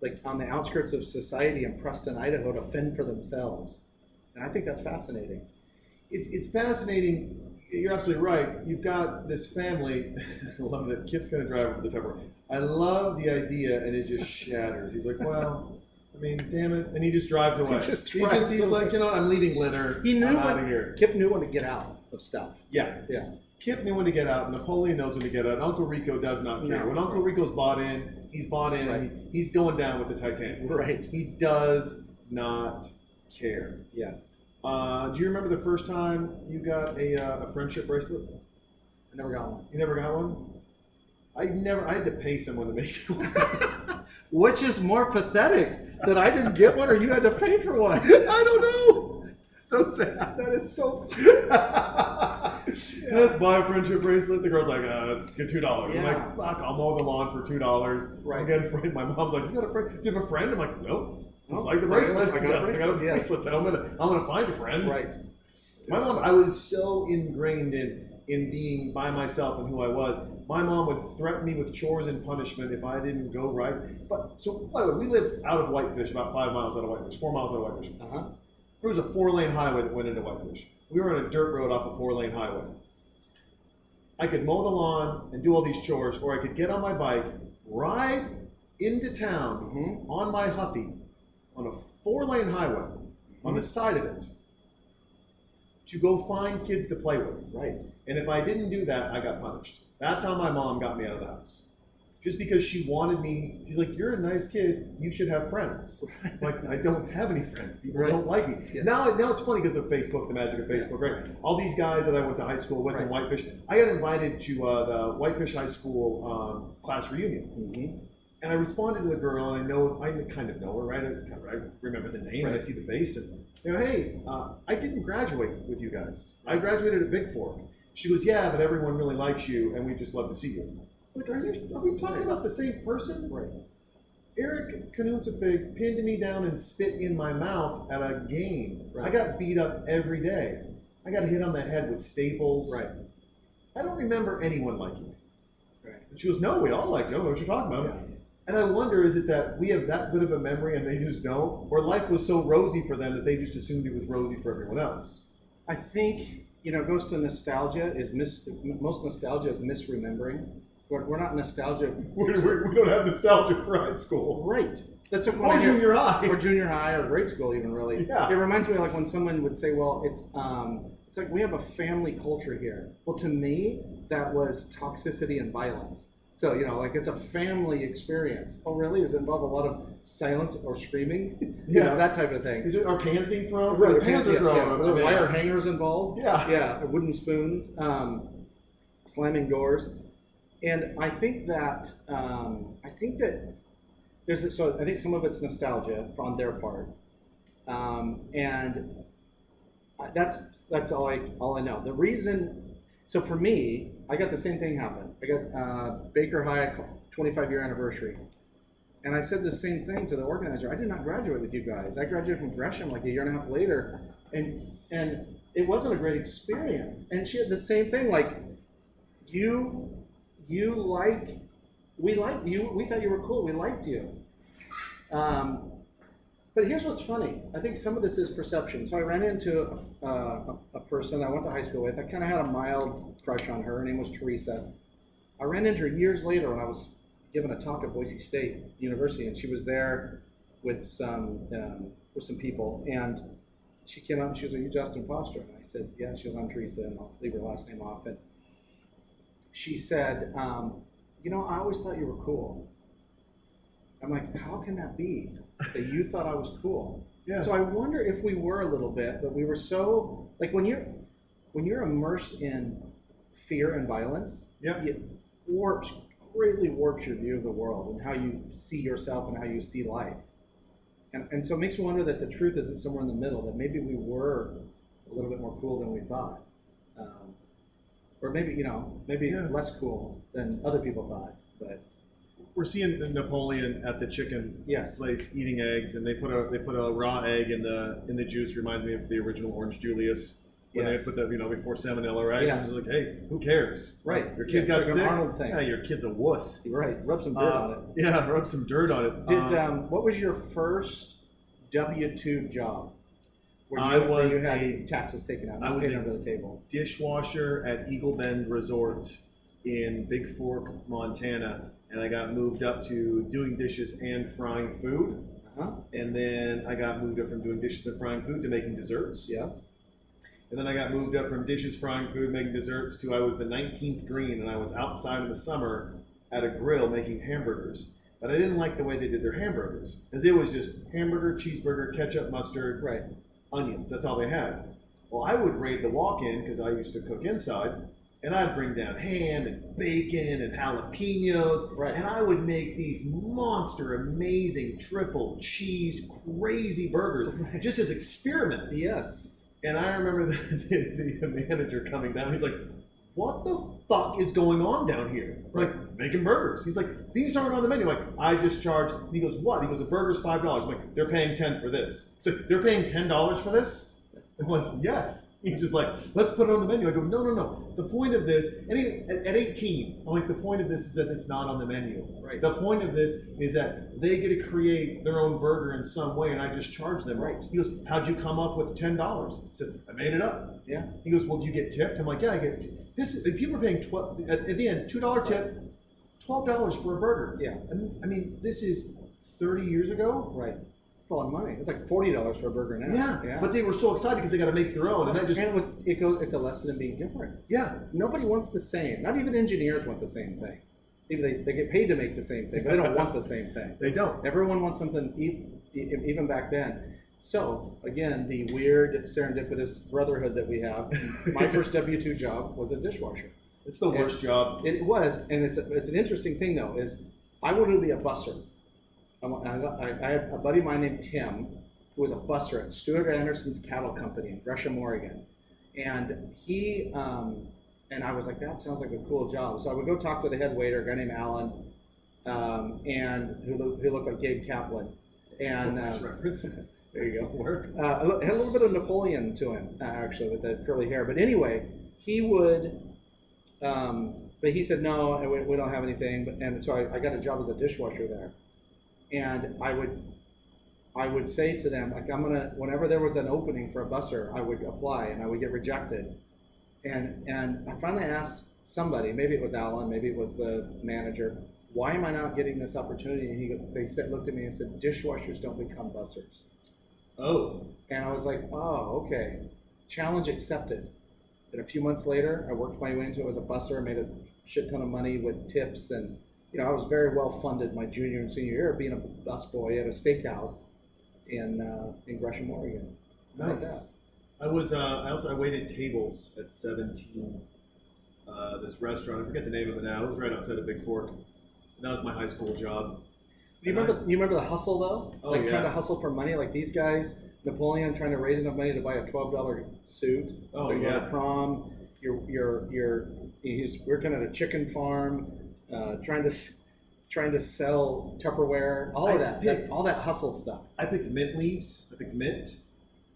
like, on the outskirts of society in Preston, Idaho, to fend for themselves. And I think that's fascinating. It's, it's fascinating. You're absolutely right. You've got this family. I love that. Kip's going to drive over the Tupperware. I love the idea, and it just shatters. He's like, well, I mean, damn it. And he just drives away. He just He drives he's away. like, you know? I'm leaving litter. He knew I'm when, out of here. Kip knew when to get out of stuff. Yeah. Yeah. Kip knew when to get out. Napoleon knows when to get out. and Uncle Rico does not care. No. when Uncle Rico's bought in, he's bought in. Right. and he- he's going down with the Titanic. Right. He does not care. Yes. Uh, do you remember the first time you got a, uh, a friendship bracelet? I never got one. You never got one? I never. I had to pay someone to make me one. Which is more pathetic that I didn't get one or you had to pay for one? I don't know. It's so sad. That is so. Let's buy a friendship bracelet. The girl's like, uh, let's get two dollars. I'm like, fuck, I'll mow the lawn for two dollars. Right. I get a friend. My mom's like, you got a friend? Do you have a friend? I'm like, nope. Just Oh, like the right, bracelet. I got a bracelet. Yes. I'm gonna, I'm gonna find a friend. Right. My mom, I was so ingrained in in being by myself and who I was. My mom would threaten me with chores and punishment if I didn't go right. But so, by the way, we lived out of Whitefish, about five miles out of Whitefish, four miles out of Whitefish. Uh huh. There was a four lane highway that went into Whitefish. We were on a dirt road off a four lane highway. I could mow the lawn and do all these chores, or I could get on my bike, ride into town Mhm. on my Huffy on a four lane highway on the side of it to go find kids to play with. Right. And if I didn't do that, I got punished. That's how my mom got me out of the house. Just because she wanted me, she's like, "You're a nice kid. You should have friends." like, I don't have any friends. People Right. don't like me. Yes. Now, now it's funny because of Facebook, the magic of Facebook, right? All these guys that I went to high school with in Whitefish, I got invited to uh, the Whitefish High School um, class reunion. Mm-hmm. And I responded to the girl, and I know I kind of know her, right? I, I remember the name, and I see the face, and you know, hey, uh, I didn't graduate with you guys. I graduated at Bigfork. She goes, yeah, but everyone really likes you, and we just love to see you. Like, are you? Are we talking about the same person? Right. Eric Canunsafig pinned me down and spit in my mouth at a game. Right. I got beat up every day. I got hit on the head with staples. Right. I don't remember anyone liking me. Right. And she goes, no, we all liked you. I don't know what you're talking about. Yeah. And I wonder, is it that we have that good of a memory and they just don't? Or life was so rosy for them that they just assumed it was rosy for everyone else? I think you know, it goes to nostalgia. Is mis most nostalgia is misremembering. We're, we're not nostalgia. We're, we're, we don't have nostalgia for high school. Right. That's what Or junior high. or junior high or grade school even really. Yeah. It reminds me of like when someone would say, "Well, it's um, it's like we have a family culture here." Well, to me, that was toxicity and violence. So you know, like it's a family experience. Oh, really? Does it involve a lot of silence or screaming? you Yeah. know, that type of thing. Is it, are pans being thrown? Right, the pans are yeah, thrown. yeah. Are wire hangers involved. Yeah. yeah, wooden spoons, um, slamming doors, and I think that um, I think that there's a, so I think some of it's nostalgia on their part, um, and that's that's all I all I know. The reason, so for me, I got the same thing happen. I got uh, Baker High 25 year anniversary. And I said the same thing to the organizer. I did not graduate with you guys. I graduated from Gresham like a year and a half later, and and it wasn't a great experience. And she had the same thing. Like you, you like, we like you. We thought you were cool. We liked you. Um, but here's what's funny. I think some of this is perception. So I ran into uh, a, a person I went to high school with. I kind of had a mild crush on her. Her name was Teresa. I ran into her years later when I was giving a talk at Boise State University, and she was there with some um, with some people, and she came up and she was like, "You Justin Foster?" And I said, "Yeah." She was on Teresa, and I'll leave her last name off. And she said, um, "You know, I always thought you were cool." I'm like, "How can that be that you thought I was cool?" Yeah. So I wonder if we were a little bit, but we were so like when you're when you're immersed in fear and violence, Yeah. it warps greatly warps your view of the world and how you see yourself and how you see life. And, and so it makes me wonder that the truth isn't somewhere in the middle, that maybe we were a little bit more cool than we thought. Um, or maybe you know, maybe Yeah. less cool than other people thought. But We're seeing Napoleon at the chicken Yes. place eating eggs, and they put a they put a raw egg in the in the juice. Reminds me of the original Orange Julius when Yes. they put that, you know before salmonella, right? Yes. It's like, hey, who cares? Right. Your kid Yeah, got like sick. Arnold thing. Yeah, your kid's a wuss. right, rub some dirt Uh, on it. Yeah, rub some dirt on it. Did Uh, um, what was your first W two job? Where I where was you had a- taxes taken out. I I was was under the table. dishwasher at Eagle Bend Resort in Bigfork, Montana, and I got moved up to doing dishes and frying food. Uh-huh. And then I got moved up from doing dishes and frying food to making desserts. Yes. And then I got moved up from dishes, frying food, making desserts to I was the 19th green and I was outside in the summer at a grill making hamburgers. But I didn't like the way they did their hamburgers because it was just hamburger, cheeseburger, ketchup, mustard, Right. onions. That's all they had. Well, I would raid the walk-in because I used to cook inside, and I'd bring down ham and bacon and jalapenos, Right. and I would make these monster, amazing triple cheese, crazy burgers just as experiments. Yes. And I remember the, the, the manager coming down. He's like, "What the fuck is going on down here? We're like making burgers." He's like, "These aren't on the menu." I'm like, I just charge. And he goes, "What?" He goes, "A burger's five dollars." I'm like, "They're paying ten for this." He's like, "They're paying ten dollars for this?" I'm like, "Yes." He's just like, "Let's put it on the menu." I go, "No, no, no. The point of this, at, at 18, I'm like, the point of this is that it's not on the menu. Right. The point of this is that they get to create their own burger in some way, and I just charge them. Right. He goes, "How'd you come up with ten dollars?" I said, "I made it up." Yeah. He goes, "Well, do you get tipped?" I'm like, "Yeah, I get." T- this is, people are paying twelve at, at the end, two dollar tip, twelve dollars for a burger. Yeah. I mean, I mean, this is thirty years ago. Right. It's a lot of money. It's like forty dollars for a burger now. Yeah, Yeah. but they were so excited because they got to make their own, and that just and it was it goes. It's a lesson in being different. yeah, Nobody wants the same. Not even engineers want the same thing. Even they, they get paid to make the same thing, but they don't want the same thing. they don't. Everyone wants something, e- e- even back then. So again, the weird serendipitous brotherhood that we have. My first W two job was a dishwasher. It's the worst job. It was, and it's a, it's an interesting thing though. Is I wanted to be a busser. I, I, I have a buddy of mine named Tim who was a buster at Stuart Anderson's Cattle Company in Gresham, Oregon, and he um, and I was like, that sounds like a cool job. So I would go talk to the head waiter, a guy named Alan, um, and who, who looked like Gabe Kaplan, and Nice uh, reference. there you go. Work. Uh, a had a little bit of Napoleon to him, uh, actually, with the curly hair. But anyway, he would, um, but he said, no, we, we don't have anything. But, and so I, I got a job as a dishwasher there. And I would, I would say to them, like, I'm to, whenever there was an opening for a busser, I would apply and I would get rejected. And, and I finally asked somebody, maybe it was Alan, maybe it was the manager, why am I not getting this opportunity? And he, they said, looked at me and said, dishwashers don't become bussers. Oh, And I was like, oh, okay. Challenge accepted. And a few months later, I worked my way into it as a busser, made a shit ton of money with tips. And, you know, I was very well funded my junior and senior year being a busboy at a steakhouse in, uh, in Gresham, Oregon. Nice. I was. Uh, I also I waited tables at 17. Uh, this restaurant. I forget the name of it now. It was right outside of Bigfork. That was my high school job. You remember, you remember the hustle though? Oh, like yeah. trying to hustle for money, like these guys, Napoleon trying to raise enough money to buy a twelve dollar suit. Oh, so you go yeah. to prom. You're you're you're he's working at a chicken farm, uh, trying to trying to sell Tupperware, all I of that, that all that hustle stuff. I picked mint leaves. I picked mint.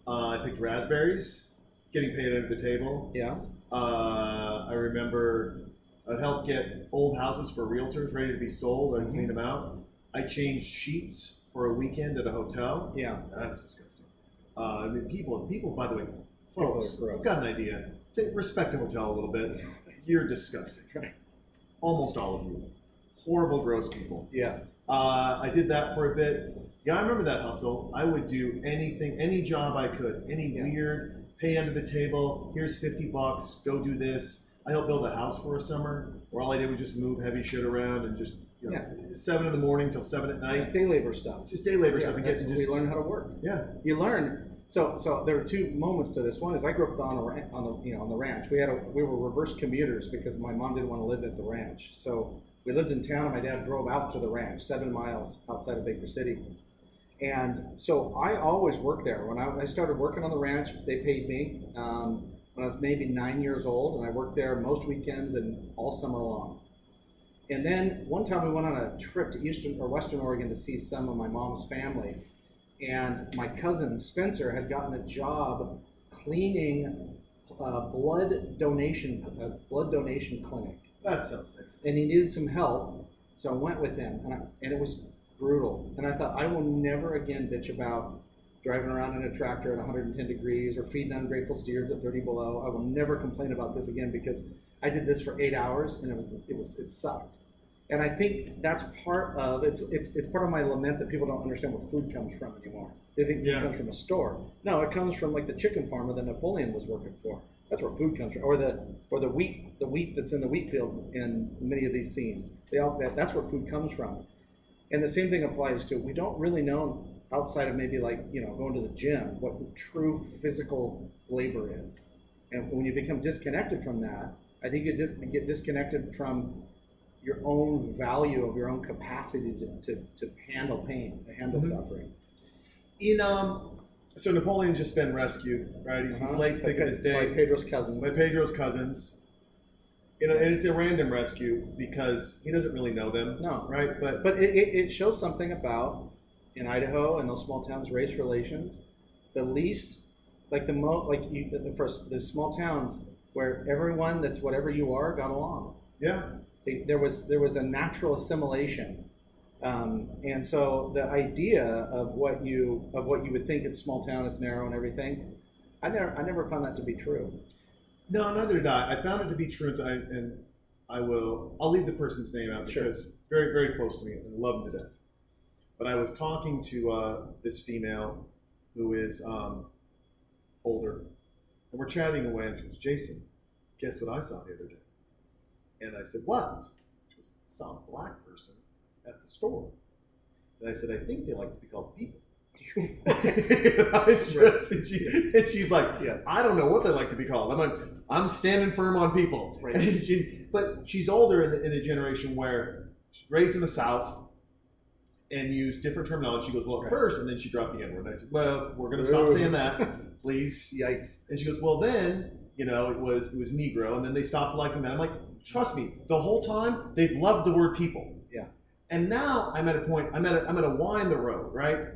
Uh, I picked raspberries. Getting paid under the table. Yeah. Uh, I remember I'd help get old houses for realtors ready to be sold. I'd clean them out. I changed sheets for a weekend at a hotel. Yeah. That's disgusting. Uh, I mean, people, people. By the way, folks, got an idea. Take, respect the hotel a little bit. You're disgusting. Right. Almost all of you. Horrible, gross people. Yes. Uh, I did that for a bit. Yeah, I remember that hustle. I would do anything, any job I could, any Yeah. weird, pay under the table. Here's fifty bucks. Go do this. I helped build a house for a summer, where all I did was just move heavy shit around and just you know, seven in the morning till seven at night, Day labor stuff. just day labor Yeah, stuff and get to just we learn how to work. yeah. you learn. So, so there were two moments to this. One is I grew up on a on the you know on the ranch. We had a we were reverse commuters because my mom didn't want to live at the ranch. So we lived in town, and my dad drove out to the ranch, seven miles outside of Baker City. And so I always worked there. When I, I started working on the ranch, they paid me. Um, when I was maybe nine years old, and I worked there most weekends and all summer long. And then one time we went on a trip to Eastern or Western Oregon to see some of my mom's family, and my cousin Spencer had gotten a job cleaning a blood donation a blood donation clinic, That sounds safe. and he needed some help, so I went with him, and, I, and it was brutal. And I thought I will never again bitch about driving around in a tractor at 110 degrees or feeding ungrateful steers at 30 below. I will never complain about this again because I did this for eight hours and it was it was it sucked. And I think that's part of it's it's it's part of my lament that people don't understand where food comes from anymore. They think food Yeah. comes from a store. No, it comes from like the chicken farmer that Napoleon was working for. That's where food comes from, or the or the wheat the wheat that's in the wheat field in many of these scenes. They all that, that's where food comes from. And the same thing applies to we don't really know outside of maybe like you know going to the gym what true physical labor is. And when you become disconnected from that, I think you just get disconnected from your own value of your own capacity to, to, to handle pain, to handle Mhm. suffering. In um, so Napoleon's just been rescued, right? He's, he's Uh-huh. late to pick up his day. By. Pedro's cousins. by Pedro's cousins. You know, and it's a random rescue because he doesn't really know them. No. Right? But But it, it, it shows something about in Idaho and those small towns race relations. The least, like the mo, like you, the first, the small towns where everyone that's whatever you are got along. yeah. They, there was there was a natural assimilation, um, and so the idea of what you of what you would think it's small town, it's narrow and everything. I never I never found that to be true. No, neither did I. I found it to be true, and I, and I will. I'll leave the person's name out Sure. because very, very close to me, and I love him to death. But I was talking to uh, this female who is um, older, and we're chatting away, and she goes, "Jason, guess what I saw the other day?" And I said, "What?" She goes, "I saw a black person at the store." And I said, "I think they like to be called people." Just- and, she, and she's like, Yes. I don't know what they like to be called. I'm like, I'm standing firm on people. Right. She, but she's older in the, in the generation where she's raised in the South and used different terminology. She goes, well, at Right. first, and then she dropped the N word. And I said, well, we're going to stop saying that, please. Yikes! And she goes, well, then, you know, it was it was Negro, and then they stopped liking that. I'm like, trust me, the whole time they've loved the word people. Yeah. And now I'm at a point. I'm at a, I'm at a Y in the road, right?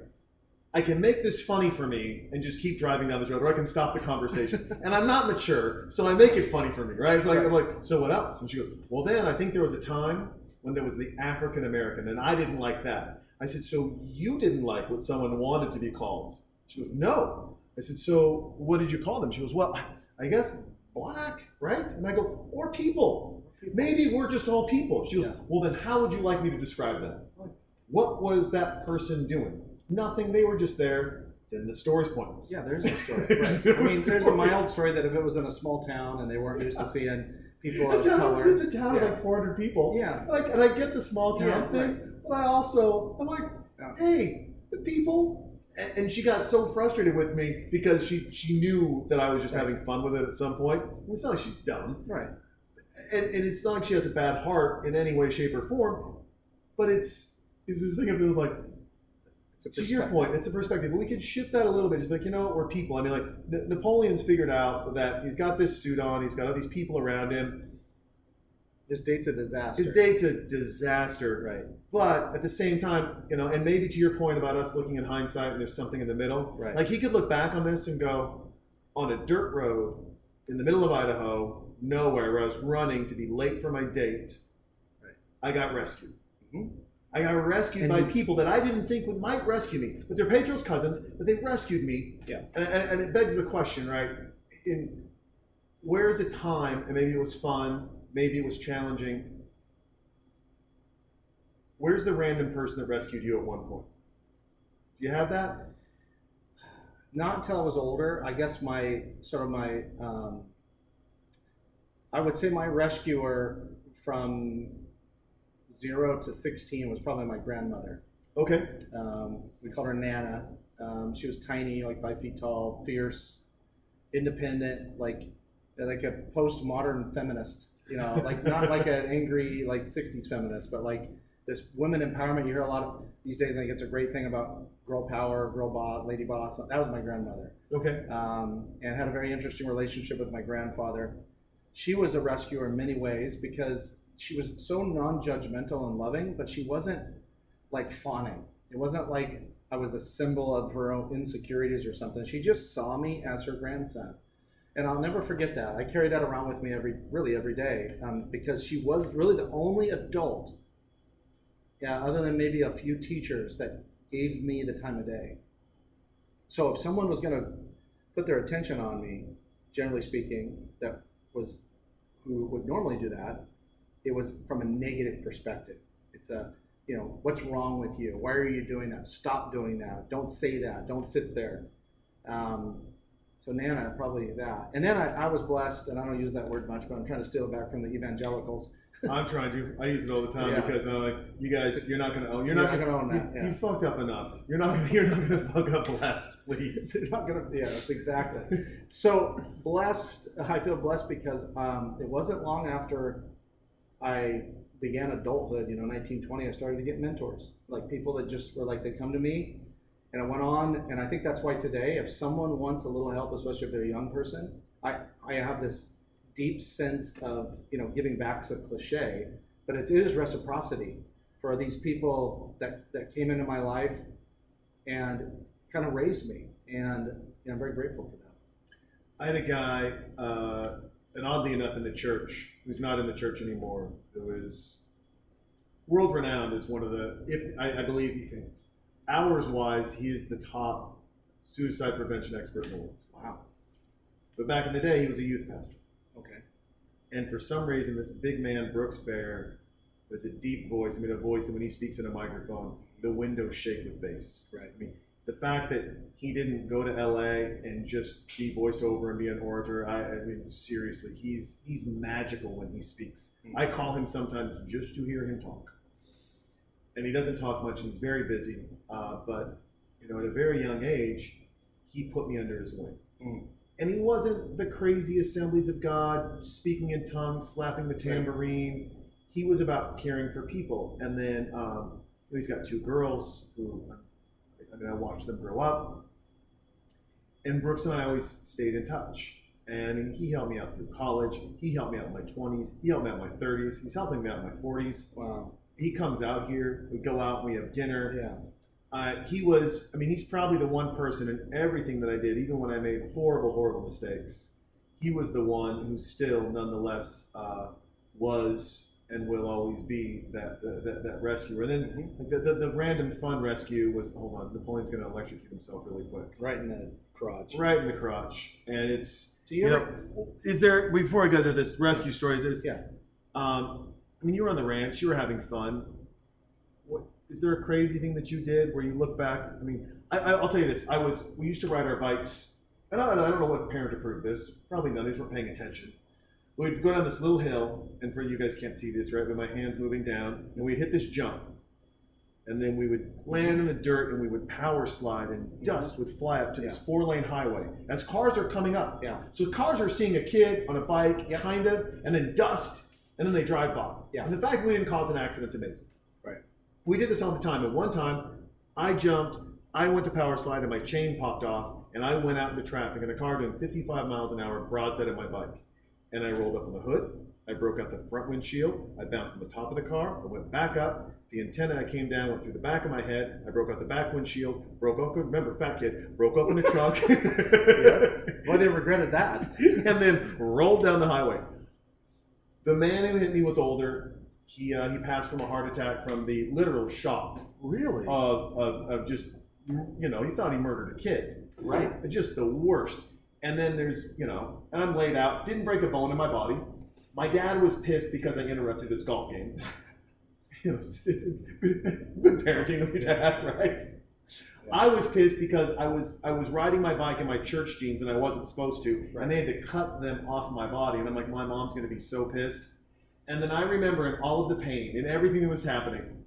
I can make this funny for me and just keep driving down this road, or I can stop the conversation. and I'm not mature, so I make it funny for me, right? It's like I'm like, so what else? And she goes, well, then I think there was a time when there was the African American, and I didn't like that. I said, so you didn't like what someone wanted to be called? She goes, no. I said, so what did you call them? She goes, well, I guess black, right? And I go, or people. Maybe we're just all people. She goes, Yeah. well, then how would you like me to describe them? What was that person doing? Nothing. They were just there. Then the story's pointless. Yeah, there's a story. Right. no I mean, there's a mild story that if it was in a small town and they weren't used to seeing people of color, it's a town yeah. of like 400 people. Yeah. Like, and I get the small town Yeah, thing, but I also, I'm like, hey, the people. And, she got so frustrated with me because she she knew that I was just Right. having fun with it at some point. It's not like she's dumb. right. And, and it's not like she has a bad heart in any way, shape, or form, but it's is this thing of like It's to your point, it's a perspective. But we could shift that a little bit. Just like, you know, we're people. I mean, like N- Napoleon's figured out that he's got this suit on, he's got all these people around him. His date's a disaster. His date's a disaster, Right. But at the same time, you know, and maybe to your point about us looking in hindsight and there's something in the middle. Right. Like he could look back on this and go, on a dirt road in the middle of Idaho, nowhere, where I was running to be late for my date, Right. I got rescued. Mhm. I got rescued And by you- people that I didn't think would might rescue me, but they're Pedro's cousins, but they rescued me. Yeah. And, and, and it begs the question, right? In where is a time, and maybe it was fun, maybe it was challenging. Where's the random person that rescued you at one point? Do you have that? Not until I was older. I guess my sort of my, um, I would say my rescuer from zero to 16 was probably my grandmother. Okay. Um, we called her Nana. Um, she was tiny, like five feet tall, fierce, independent, like like a postmodern feminist. You know, like not like an angry like '60s feminist, but like this women empowerment. You hear a lot of these days. I think it's a great thing about girl power, girl boss, lady boss. That was my grandmother, Okay. um, and had a very interesting relationship with my grandfather. She was a rescuer in many ways because she was so non-judgmental and loving, but she wasn't like fawning. It wasn't like I was a symbol of her own insecurities or something. She just saw me as her grandson. And I'll never forget that. I carry that around with me every, really every day, um, because she was really the only adult, yeah, other than maybe a few teachers that gave me the time of day. So if someone was going to put their attention on me, generally speaking, that was who would normally do that, it was from a negative perspective. It's a, you know, what's wrong with you? Why are you doing that? Stop doing that. Don't say that. Don't sit there. Um, so Nana, probably that. And then I, I was blessed, and I don't use that word much, but I'm trying to steal it back from the evangelicals. I'm trying to. I use it all the time Yeah. because I'm like, you guys, you're not gonna own. You're, You're not, not gonna own that, You, yeah. you fucked up enough. You're not. Gonna, you're not gonna fuck up blessed, please. They're not gonna. Yeah, that's exactly. So blessed. I feel blessed because um, it wasn't long after I began adulthood. You know, 1920, I started to get mentors, like people that just were like they come to me, and I went on. And I think that's why today, if someone wants a little help, especially if they're a young person, I I have this deep sense of you know giving back's a cliche, but it's, it is reciprocity for these people that that came into my life and kind of raised me, and you know, I'm very grateful for that. I had a guy, uh, and oddly enough, in the church, who's not in the church anymore, who is world renowned as one of the, if I, I believe, hours wise, he is the top suicide prevention expert in the world. Wow. But back in the day, he was a youth pastor. And for some reason, this big man, Brooks Bear, has a deep voice. I mean, a voice that when he speaks in a microphone, the windows shake with bass. Right. I mean, the fact that he didn't go to LA and just be voiceover and be an orator, I, I mean, seriously, he's he's magical when he speaks. I call him sometimes just to hear him talk. And he doesn't talk much, and he's very busy. Uh, but you know, at a very young age, he put me under his wing. Mm. And he wasn't the crazy assemblies of God, speaking in tongues, slapping the tambourine. He was about caring for people. And then um, he's got two girls who, I mean, I watched them grow up. And Brooks and I always stayed in touch. And he helped me out through college. He helped me out in my 20s. He helped me out in my 30s. He's helping me out in my 40s. Wow. He comes out here. We go out. We have dinner. Yeah. Uh, he was, I mean, he's probably the one person in everything that I did, even when I made horrible, horrible mistakes. He was the one who still, nonetheless, uh, was and will always be that that, that, that rescuer. And then like the, the, the random fun rescue was, hold on, Napoleon's going to electrocute himself really quick. Right in the crotch. Right in the crotch. And it's, Do you you know, is there, before I go to this rescue stories, is, Yeah. um, I mean, you were on the ranch, you were having fun. Is there a crazy thing that you did where you look back? I mean, I, I, I'll tell you this. I was, we used to ride our bikes, and I, I don't know what parent approved this. Probably none. They just weren't paying attention. We'd go down this little hill, and for you guys can't see this, right? But my hands moving down, and we'd hit this jump, and then we would land in the dirt, and we would power slide, and mm-hmm. dust would fly up to this four-lane highway as cars are coming up. Yeah. So cars are seeing a kid on a bike, Yep. kind of, and then dust, and then they drive by. Yeah. And the fact that we didn't cause an accident is amazing. We did this all the time. At one time, I jumped, I went to power slide, and my chain popped off, and I went out into traffic in a car doing 55 miles an hour broadside of my bike. And I rolled up on the hood. I broke out the front windshield. I bounced on the top of the car. I went back up. The antenna I came down, went through the back of my head. I broke out the back windshield. Broke open. Remember, fat kid. Broke open the trunk. Yes. Well, they regretted that. and then rolled down the highway. The man who hit me was older. He, uh, he passed from a heart attack from the literal shock Really? of, of, of just, you know, he thought he murdered a kid. Right. Just the worst. And then there's, you know, and I'm laid out, didn't break a bone in my body. My dad was pissed because I interrupted his golf game. you know, good, parenting that we've had, right? I was pissed because I was I was riding my bike in my church jeans and I wasn't supposed to, Right. and they had to cut them off my body, and I'm like, my mom's gonna be so pissed. And then I remember in all of the pain and everything that was happening,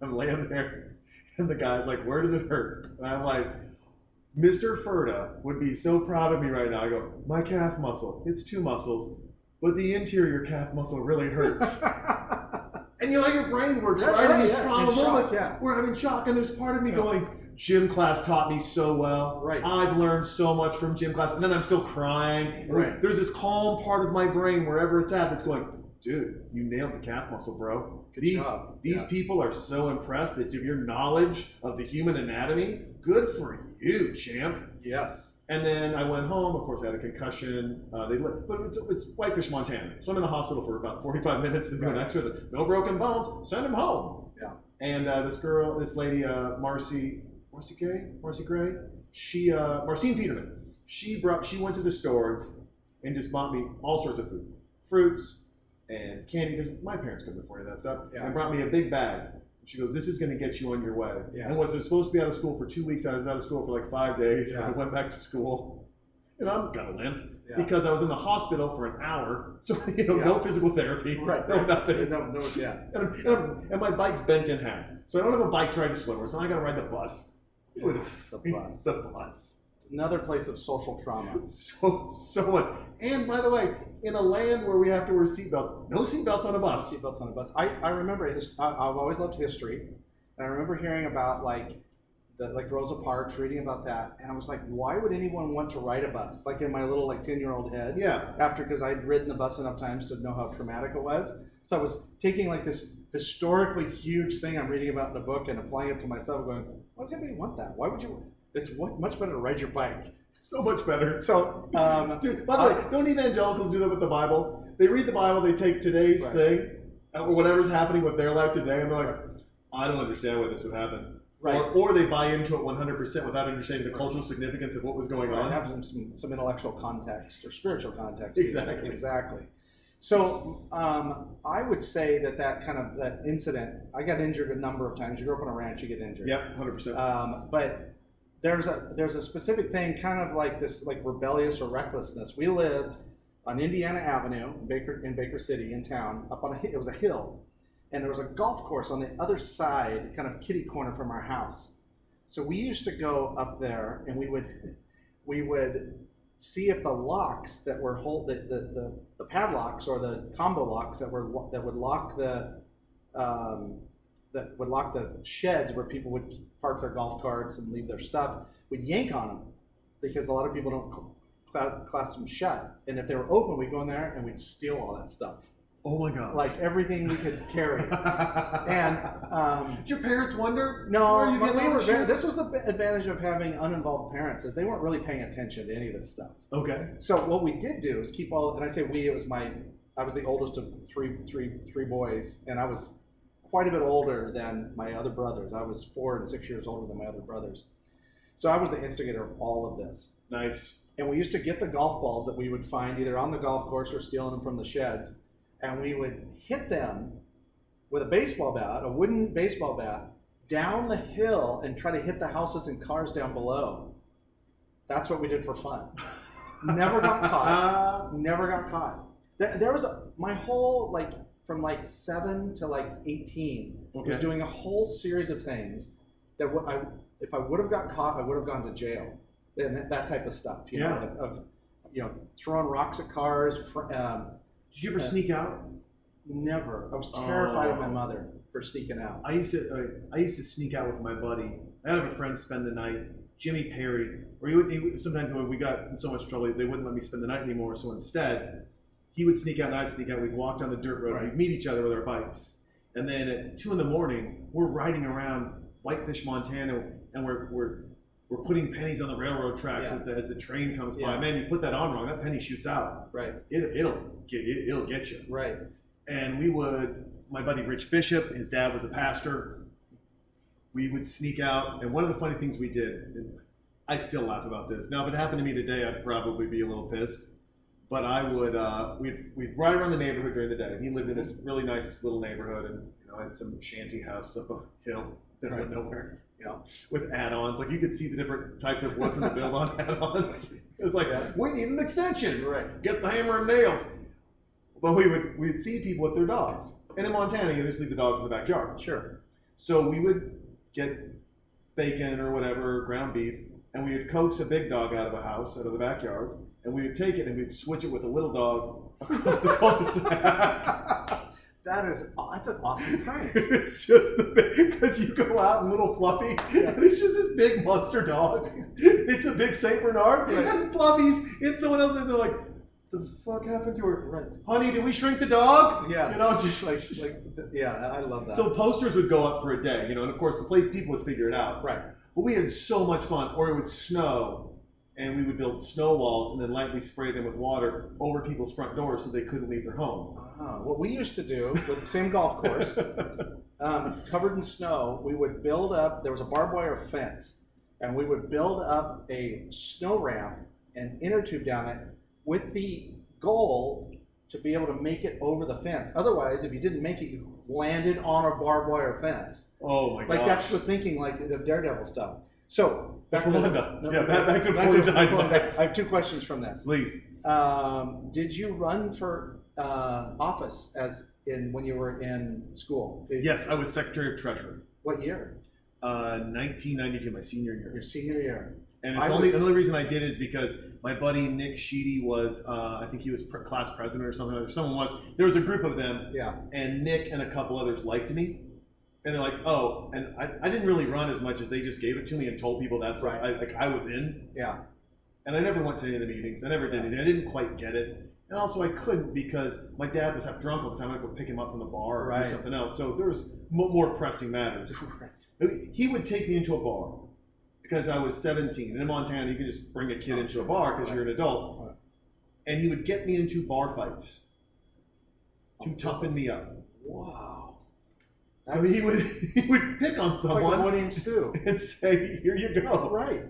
I'm laying there, and the guy's like, "Where does it hurt?" And I'm like, "Mr. Furta would be so proud of me right now." I go, "My calf muscle. It's two muscles, but the interior calf muscle really hurts." and you know how your brain works, Yeah, right? yeah, in these yeah, trauma in shock, moments, yeah. we're having shock, and there's part of me going, "Gym class taught me so well. Right. I've learned so much from gym class," and then I'm still crying. Right. There's this calm part of my brain, wherever it's at, that's going, "Dude, you nailed the calf muscle, bro. Good these job. these Yeah. people are so impressed that your knowledge of the human anatomy, good for you, champ." Yes. And then I went home. Of course, I had a concussion. Uh, they li- but it's, it's Whitefish, Montana. So I'm in the hospital for about 45 minutes. They do an X-ray. No broken bones. Send him home. Yeah. And uh, this girl, this lady, uh, Marcy, Marcy Gray, Marcy Gray, she, uh, Marcine Peterman. She brought. She went to the store and just bought me all sorts of food, fruits and candy. Because my parents couldn't afford that stuff. Yeah. And brought me a big bag. She goes, "This is going to get you on your way." Yeah. And was supposed to be out of school for two weeks. I was out of school for like five days. Yeah. I went back to school, and I'm got a limp Yeah. because I was in the hospital for an hour. So you know, no physical therapy, Right. no right. nothing. No, no, yeah. And, and, I'm- and my bike's bent in half, so I don't have a bike to ride to swim with. So I got to ride the bus. It was The bus. the bus. Another place of social trauma. So so much. And by the way, in a land where we have to wear seatbelts, no seatbelts on a bus. Seatbelts on a bus. I, I remember his, I, I've always loved history, and I remember hearing about like the like Rosa Parks, reading about that, and I was like, why would anyone want to ride a bus? Like in my little like ten year old head. Yeah. After because I'd ridden the bus enough times to know how traumatic it was, so I was taking like this historically huge thing I'm reading about in a book and applying it to myself, going, why does anybody want that? Why would you? It's what, much better to ride your bike. So much better. So um, Dude, by the way, don't evangelicals do that with the Bible? They read the Bible, they take today's Right. thing, or whatever's happening with their life today, and they're like, I don't understand why this would happen. Right. Or, or they buy into it 100% without understanding the cultural significance of what was going Right, on. have some, some, intellectual context or spiritual context. Exactly. Exactly. So um, I would say that that kind of that incident. I got injured a number of times. You grew up on a ranch, you get injured. Yep, 100%. Um, but there's a there's a specific thing, kind of like this, like rebellious or recklessness. We lived on Indiana Avenue, in Baker in Baker City, in town, up on a it was a hill, and there was a golf course on the other side, kind of kitty corner from our house. So we used to go up there, and we would we would see if the locks that were hold the, the, the, the padlocks or the combo locks that were that would lock the um, that would lock the sheds where people would park their golf carts and leave their stuff would yank on them because a lot of people don't cl- cla- class them shut and if they were open we'd go in there and we'd steal all that stuff oh my god! like everything we could carry and um, Did your parents wonder? no, you but we were this very, this was the advantage of having uninvolved parents is they weren't really paying attention to any of this stuff. Okay. So what we did do is keep all, and I say we, it was my, I was the oldest of three, three, three boys, and I was quite a bit older than my other brothers. I was four and six years older than my other brothers. So I was the instigator of all of this. Nice. And we used to get the golf balls that we would find either on the golf course or stealing them from the sheds, and we would hit them with a baseball bat, a wooden baseball bat, down the hill and try to hit the houses and cars down below. That's what we did for fun. Never got caught. Uh, Never got caught. There, there was a, my whole like from like seven to like eighteen was doing a whole series of things that would I if I would have got caught I would have gone to jail and that, that type of stuff. You Yeah. know, of, of you know throwing rocks at cars. Fr- um, did you ever sneak out? never. I was oh. terrified of my Oh. mother for sneaking out. I used to I, I used to sneak out with my buddy. I had a friend spend the night, Jimmy Perry. Or he would, he sometimes when we got in so much trouble, they wouldn't let me spend the night anymore. So instead, he would sneak out and I'd sneak out. We'd walk down the dirt road. Right. We'd meet each other with our bikes, and then at two in the morning, we're riding around Whitefish, Montana, and we're we're we're putting pennies on the railroad tracks Yeah. as the as the train comes by. Man, you put that on wrong, that penny shoots out. Right. It, it'll get it, it'll get you. Right. and we would my buddy rich bishop his dad was a pastor. We would sneak out and one of the funny things we did and i still laugh about this. Now if it happened to me today i'd probably be a little pissed but i would uh, we'd, we'd ride around the neighborhood during the day. He lived in this really nice little neighborhood and you know had some shanty house up a hill in of nowhere you know with add-ons. Like you could see the different types of wood from the build on add-ons. It was like Yes. we need an extension. Right. get the hammer and nails but we would we'd see people with their dogs. And in Montana, you just leave the dogs in the backyard. Sure. So we would get bacon or whatever, ground beef, and we would coax a big dog out of a house, out of the backyard, and we would take it and we'd switch it with a little dog across the cul-de-sac. That is oh, that's an awesome prank. it's just the because you go out and little Fluffy, Yeah. and it's just this big monster dog. It's a big Saint Bernard, Right. and Fluffy's it's someone else, and they're like, "The fuck happened to her? Right. Honey, did we shrink the dog? Yeah. you know, just like like yeah, I love that. so posters would go up for a day, you know, and of course the place people would figure it out. right. But we had so much fun, or it would snow, and we would build snow walls and then lightly spray them with water over people's front doors so they couldn't leave their home. Ah, what we used to do with the same golf course, um, covered in snow, we would build up. There was a barbed wire fence, and we would build up a snow ramp and inner tube down it with the goal to be able to make it over the fence. Otherwise, if you didn't make it, you landed on a barbed wire fence. Oh my god! Like gosh. that's the thinking, like the Daredevil stuff. So back to the, I'm. Yeah, back- back to before you before died. I'm done. I have two questions from this. Please. Um, did you run for uh, office as in when you were in school? Yes, I was Secretary of Treasury. What year? Uh, 1992, my senior year. Your senior year. And it's I only was- the only reason I did is because my buddy Nick Sheedy was, uh, I think he was pr- class president or something. Or someone was. There was a group of them, Yeah. and Nick and a couple others liked me. And they're like, oh, and I, I didn't really run as much as they just gave it to me and told people that's right. I, like I was in, Yeah. and I never went to any of the meetings. I never did anything. I didn't quite get it, and also I couldn't because my dad was half drunk all the time. I'd go pick him up from the bar or Right. do something else. So there was mo- more pressing matters. Right. He would take me into a bar because I was 17. And in Montana, you can just bring a kid into a bar because you're an adult. And he would get me into bar fights to toughen me up. Wow. So he would he would pick on someone boy and say, "Here you go." Right.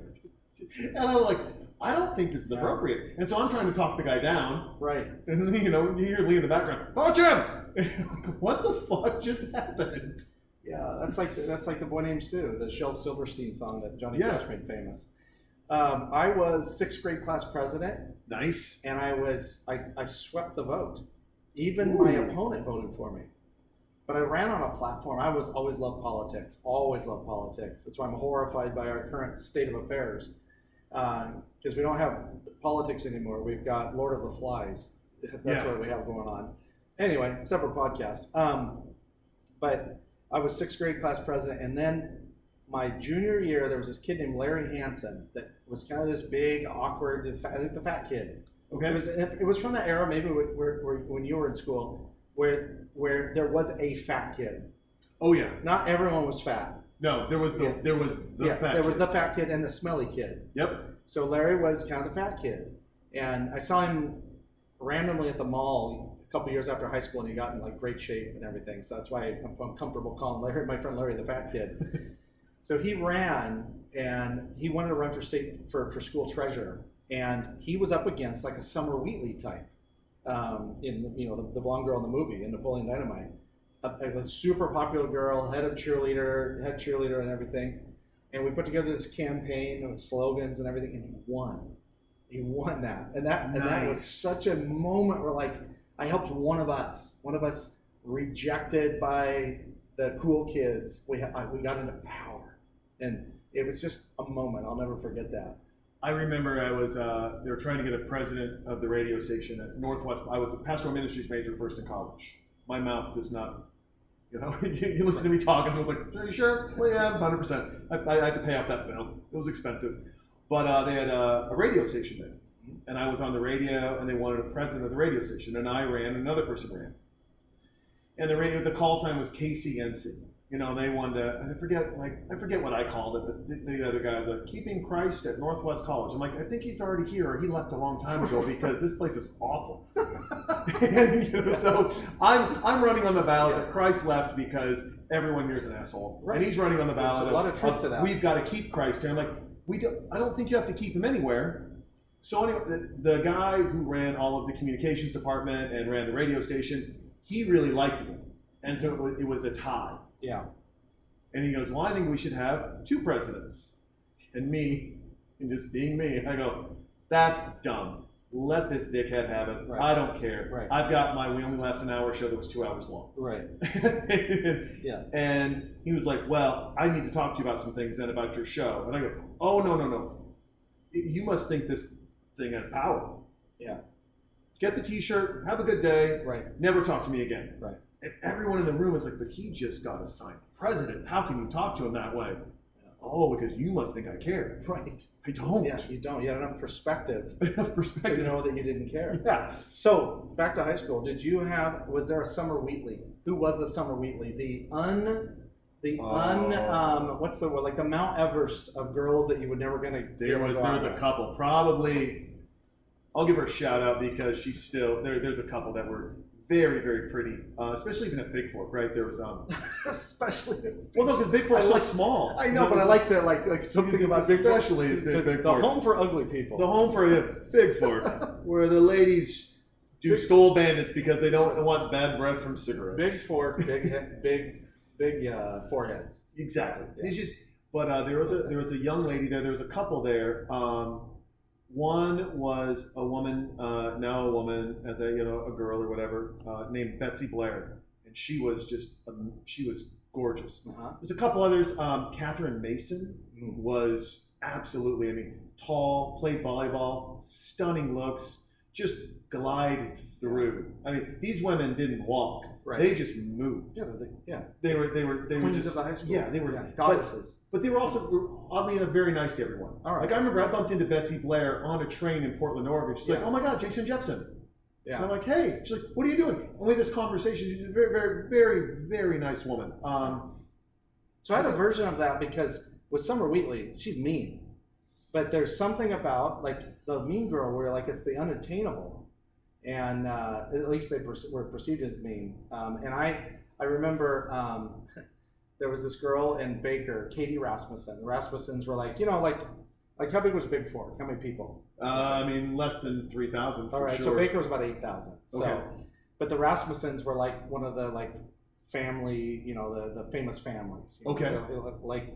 And I was like, "I don't think this is appropriate." And so I'm trying to talk the guy down, Right. and you know, you hear Lee in the background, "Punch him!" Like, what the fuck just happened? Yeah. That's like that's like the boy named Sue, the Shel Silverstein song that Johnny Yeah. Cash made famous. Um, I was sixth grade class president, Nice. and I was I, I swept the vote. Even my Ooh. opponent voted for me. But I ran on a platform. I was always loved politics. Always loved politics. That's why I'm horrified by our current state of affairs. Because we don't have politics anymore. We've got Lord of the Flies. That's Yeah. what we have going on. Anyway, separate podcast. Um, but I was sixth grade class president, and then my junior year, there was this kid named Larry Hansen that was kind of this big, awkward, I think the fat kid. Okay. It was it was from that era maybe where, where, when you were in school where where there was a fat kid. Oh yeah. Not everyone was fat. No, there was the Yeah. there was the yeah, fact. there was the fat kid and the smelly kid. Yep. So Larry was kind of the fat kid, and I saw him randomly at the mall a couple years after high school, and he got in like great shape and everything. So that's why I'm, I'm comfortable calling Larry my friend Larry the fat kid. so he ran, and he wanted to run for state for, for school treasurer, and he was up against like a Summer Wheatley type, um, in you know the, the blonde girl in the movie in Napoleon Dynamite, a, a super popular girl, head of cheerleader, head cheerleader, and everything. And we put together this campaign with slogans and everything, and he won. He won that, and that and that was such a moment where like I helped one of us, one of us rejected by the cool kids. We ha- I- we got into power, and it was just a moment. I'll never forget that. I remember I was uh, they were trying to get a president of the radio station at Northwest. I was a pastoral ministries major first in college. My mouth does not, you know, you, you listen to me talk, and someone's like, "Are you sure?" Well, yeah, hundred percent. I, I had to pay off that bill. It was expensive, but uh, they had a radio station there, and I was on the radio, and they wanted a president of the radio station, and I ran, another person ran, and the radio, the call sign was KCNC. You know, they wanted to, I forget, like, I forget what I called it, but the, the other guys like, keeping Christ at Northwest College. I'm like, I think he's already here, or he left a long time ago because this place is awful. and, you know, so I'm, I'm running on the ballot that Yes. Christ left because everyone here is an asshole. Right. And he's running on the There's ballot. a lot of truth to that. We've got to keep Christ here. I'm like, we don't, I don't think you have to keep him anywhere. So anyway, the, the guy who ran all of the communications department and ran the radio station, he really liked me. And so it was, it was a tie. Yeah. And he goes, Well, I think we should have two presidents. And me, and just being me, I go, That's dumb. Let this dickhead have it. Right. I don't care. Right. I've got my We Only Last an Hour show that was two hours long. Right. Yeah. And he was like, Well, I need to talk to you about some things then about your show. And I go, Oh, no, no, no. You must think this thing has power. Yeah. Get the t shirt, have a good day, Right. never talk to me again. Right. And everyone in the room is like, but he just got assigned president. How can you talk to him that way? Oh, because you must think I care. Right. I don't. Yeah, you don't. You had enough perspective Enough perspective. to know that you didn't care. Yeah. So back to high school. Did you have? Was there a summer Wheatley? Who was the summer Wheatley? The un, the un. Oh. Um, what's the word? Like the Mount Everest of girls that you would never gonna. There was there was a couple. Probably, I'll give her a shout out because she's still there. There's a couple that were very very pretty, uh, especially even at Bigfork. Right there was um. especially. Well, no, because Big I so like- small. I know, but I like the like like something about Bigfork. especially the, Big, Big the Fork. home for ugly people. the home for the Bigfork, where the ladies do skull bandits because they don't want bad breath from cigarettes. Big fork, big big big uh, foreheads. Exactly. Yeah. It's just, but uh, there was a there was a young lady there. There was a couple there. Um, one was a woman, uh, now a woman, and then you know a girl or whatever, uh, named Betsy Blair, and she was just um, she was gorgeous. Uh-huh. There's a couple others. Um, Catherine Mason was absolutely, I mean, tall, played volleyball, stunning looks, just glided through. I mean, these women didn't walk; Right. they just moved. Yeah, the, yeah. They were they were they were just of high school. yeah they were yeah. goddesses. but they were also oddly enough very nice to everyone. All right. Like I remember I bumped into Betsy Blair on a train in Portland, Oregon. She's like, "Oh my God, Jason Jepson." Yeah. And I'm like, "Hey," she's like, "What are you doing?" And we had this conversation. She's a very very very very nice woman. Um, So I had a version of that because with Summer Wheatley, she's mean, but there's something about like the mean girl where like it's the unattainable, and uh, at least they were perceived as mean. Um, and I I remember um, there was this girl in Baker, Katie Rasmussen. The Rasmussens were like you know like like how big was Bigfork? How many people? uh, I mean, less than three thousand All for right, sure. so Baker was about eight thousand. So, Okay. but the Rasmussens were like one of the like family, you know, the, the famous families. know, Okay. they- Like,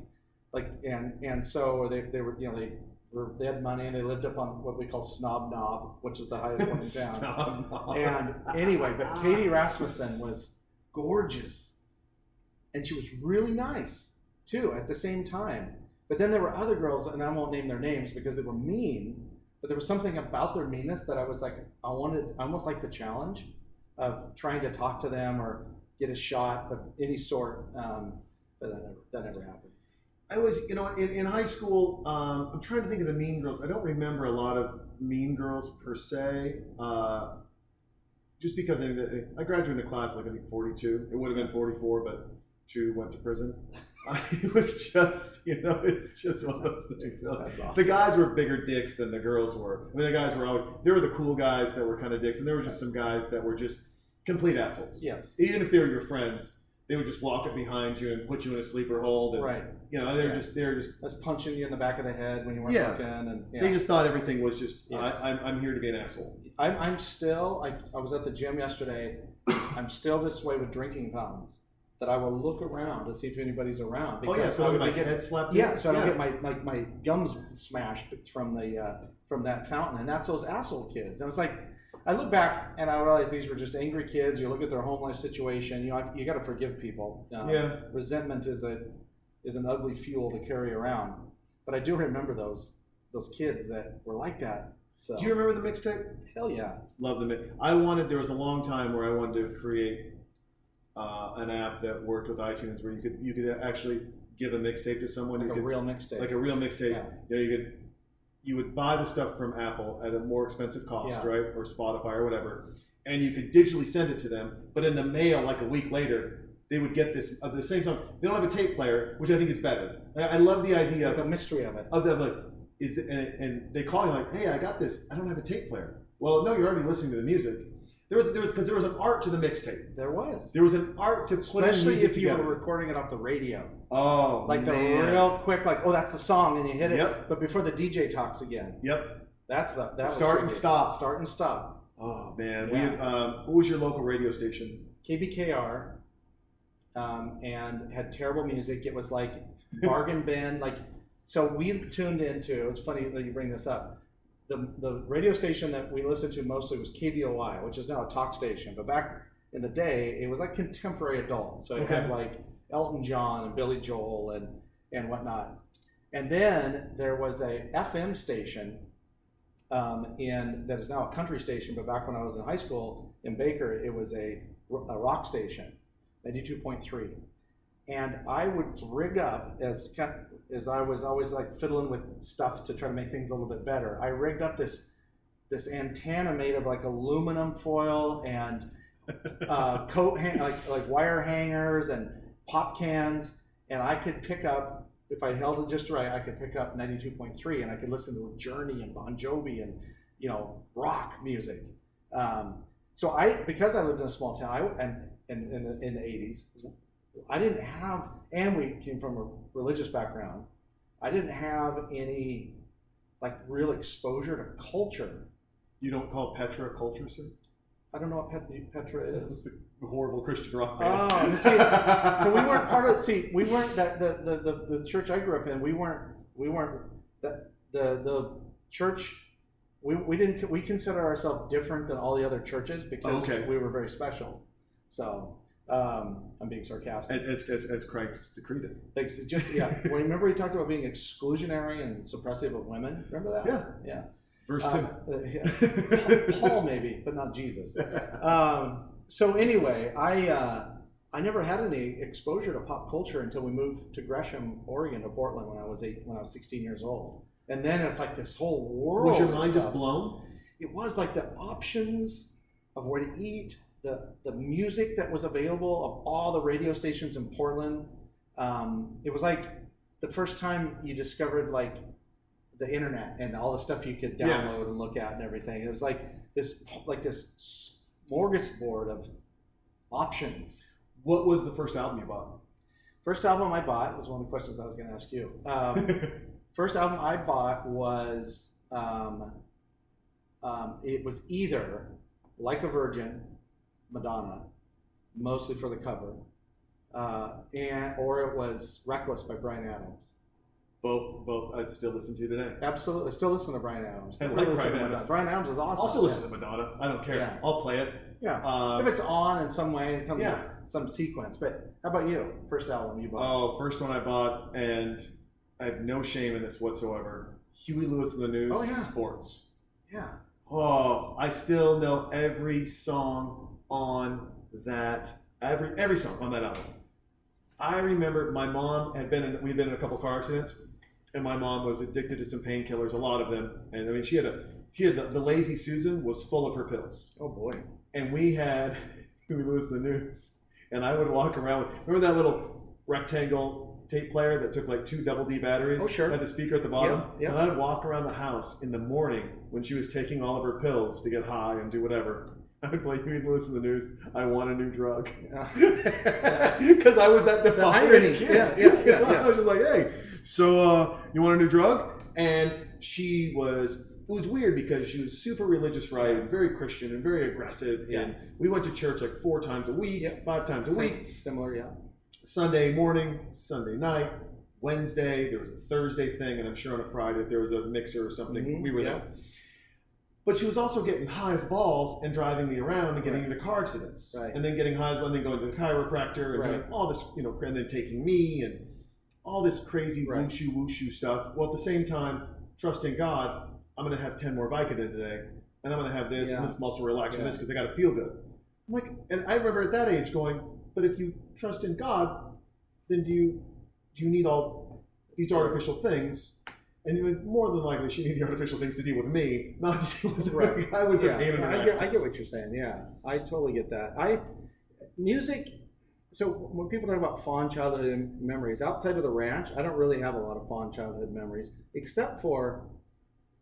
like, and and so they, they were, you know, they were they had money and they lived up on what we call Snob Knob, which is the highest one in town. And anyway, but Katie Rasmussen was gorgeous, and she was really nice too at the same time. But then there were other girls, and I won't name their names because they were mean. But there was something about their meanness that I was like, I wanted, I almost like the challenge of trying to talk to them or get a shot of any sort. Um, but that never, that never happened. I was, you know, in, in high school, um, I'm trying to think of the Mean Girls. I don't remember a lot of Mean Girls per se, uh, just because I, I graduated a class like I think 42. It would have been 44, but two went to prison. it was just, you know, it's just one of those things. That's awesome. The guys were bigger dicks than the girls were. I mean, the guys were always, there were the cool guys that were kind of dicks, and there were just some guys that were just complete assholes. Yes. Even if they were your friends, they would just walk up behind you and put you in a sleeper hold. And, Right. You know, they're Yeah. just they're just punching you in the back of the head when you weren't Yeah. looking, and yeah. they just thought everything was just Yes. I, I'm, I'm here to be an asshole. I'm, I'm still, I, I was at the gym yesterday. I'm still this way with drinking fountains that I will look around to see if anybody's around. Oh yeah, so I would my get, head slapped. yeah, in? so I don't get my, my, my gums smashed from the uh, from that fountain, and that's those asshole kids. And I was like, I look back and I realize these were just angry kids. You look at their home life situation. You know, you got to forgive people. Um, Yeah. Resentment is a is an ugly fuel to carry around. But I do remember those those kids that were like that. So Do you remember the mixtape? hell yeah. Love the mix. I wanted. There was a long time where I wanted to create uh, an app that worked with iTunes where you could you could actually give a mixtape to someone. Like you a could, real mixtape. like a real mixtape. Yeah. You know, you could you would buy the stuff from Apple at a more expensive cost, Yeah. right, or Spotify or whatever, and you could digitally send it to them. But in the mail, like a week later, they would get this of the same song. They don't have a tape player, which I think is better. I, I love the idea of the mystery of it. of the like is the, and, and they call you like, hey, I got this. I don't have a tape player. Well, no, you're already listening to the music. There was there was because there was an art to the mixtape. There was. There was an art to putting Especially if you together. were recording it off the radio. oh, Like the real quick, like, oh, that's the song, and you hit it. Yep. But before the DJ talks again, Yep. that's the that was Start and stop. Start and stop. Oh man. We had, um, what was your local radio station? KBKR, um, and had terrible music. It was like bargain bin. Like, so we tuned into. It. It's funny that you bring this up. The the radio station that we listened to mostly was KBOI, which is now a talk station. But back in the day, it was like contemporary adult. So it Okay. had like Elton John and Billy Joel and and whatnot. And then there was a FM station um, in that is now a country station. But back when I was in high school, in Baker, it was a, a rock station, 92.3. And I would rig up as kind as I was always like fiddling with stuff to try to make things a little bit better. I rigged up this this antenna made of like aluminum foil and uh, coat hang- like like wire hangers and pop cans, and I could pick up if I held it just right. I could pick up 92.3, and I could listen to Journey and Bon Jovi and you know rock music. Um, so I because I lived in a small town, I and, and in the in the 80s, I didn't have, and we came from a religious background. I didn't have any like real exposure to culture. You don't call Petra a culture, sir? I don't know what Pet- Petra is. It's a horrible Christian rock band. Oh, see, so we weren't part of. See, we weren't that the, the, the, the church I grew up in. We weren't we weren't that the the church. We, we didn't we consider ourselves different than all the other churches because Okay. we were very special. So um, I'm being sarcastic. as, as, as, as Christ decreed it. Like, so just yeah. well, remember he talked about being exclusionary and suppressive of women. Remember that? Yeah. Yeah. Verse Uh, uh, yeah. Paul maybe, but not Jesus. Um, so anyway, I uh, I never had any exposure to pop culture until we moved to Gresham, Oregon, to Portland when I was eight, when I was 16 years old, and then it's like this whole world. Was your mind just blown? It was like the options of where to eat, the the music that was available of all the radio stations in Portland. Um, it was like the first time you discovered like the internet and all the stuff you could Yeah. download and look at and everything. It was like this like this smorgasbord of options. What was the first album you bought? First album I bought was one of the questions I was going to ask you. Um, first album I bought was um, um, it was either Like a Virgin, Madonna, mostly for the cover, uh, and or it was Reckless by Bryan Adams. both, both. I'd still listen to today. Absolutely, still listen to Bryan Adams. I like listen Bryan. Adams. Bryan Adams is awesome. I'll still listen to Madonna. I don't care. Yeah. I'll play it. Yeah, Um, if it's on in some way, it comes Yeah. some sequence. But how about you? First album you bought? Oh, first one I bought, and I have no shame in this whatsoever. Huey Lewis and the News. Oh, yeah. Sports. yeah, Oh, I still know every song on that. Every every song on that album. I remember my mom had been in. We'd been in a couple car accidents, and my mom was addicted to some painkillers, a lot of them. And I mean, she had a she had the, the Lazy Susan was full of her pills, oh boy, and we had Lewis and the News, and I would walk around. with Remember that little rectangle tape player that took like two double D batteries? Oh, sure. Had the speaker at the bottom. Yep. And I'd walk around the house in the morning when she was taking all of her pills to get high and do whatever. I play Huey Lewis and the News. I want a new drug. Because I was that defiant kid. Yeah, yeah, You know, yeah. I was just like, hey, so uh, you want a new drug? And she was. It was weird because she was super religious, right, and very Christian and very aggressive. And we went to church like four times a week, five times a week. Similar, yeah. Sunday morning, Sunday night, Wednesday, there was a Thursday thing, and I'm sure on a Friday if there was a mixer or something, Mhm, we were yeah. there. But she was also getting high as balls and driving me around and getting Right. into car accidents. Right. And then getting high as well, and then going to the chiropractor and Right. all this, you know, and then taking me and all this crazy Right. woo-shoo, woo-shoo stuff. Well, at the same time, trusting God, I'm going to have 10 more Vicodin today, and I'm going to have this Yeah. and this muscle relaxer and Yeah. this because I got to feel good. I'm like, and I remember at that age going, but if you trust in God, then do you do you need all these artificial things? And you would more than likely she need the artificial things to deal with me, not to deal with Right. I was the yeah, pain in her I get, I get what you're saying. Yeah, I totally get that. I music. So when people talk about fond childhood memories, outside of the ranch, I don't really have a lot of fond childhood memories, except for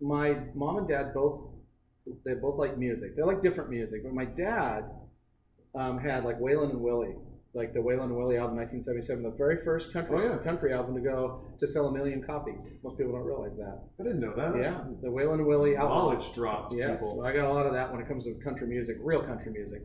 my mom and dad both. They both like music. They like different music, but my dad um, had like Waylon and Willie, like the Waylon and Willie album, 1977, the very first country Oh, yeah. country album to go to sell a million copies. Most people don't realize that. I didn't know that. Yeah, the Waylon and Willie album. Knowledge dropped Yes, people. I got a lot of that when it comes to country music, real country music.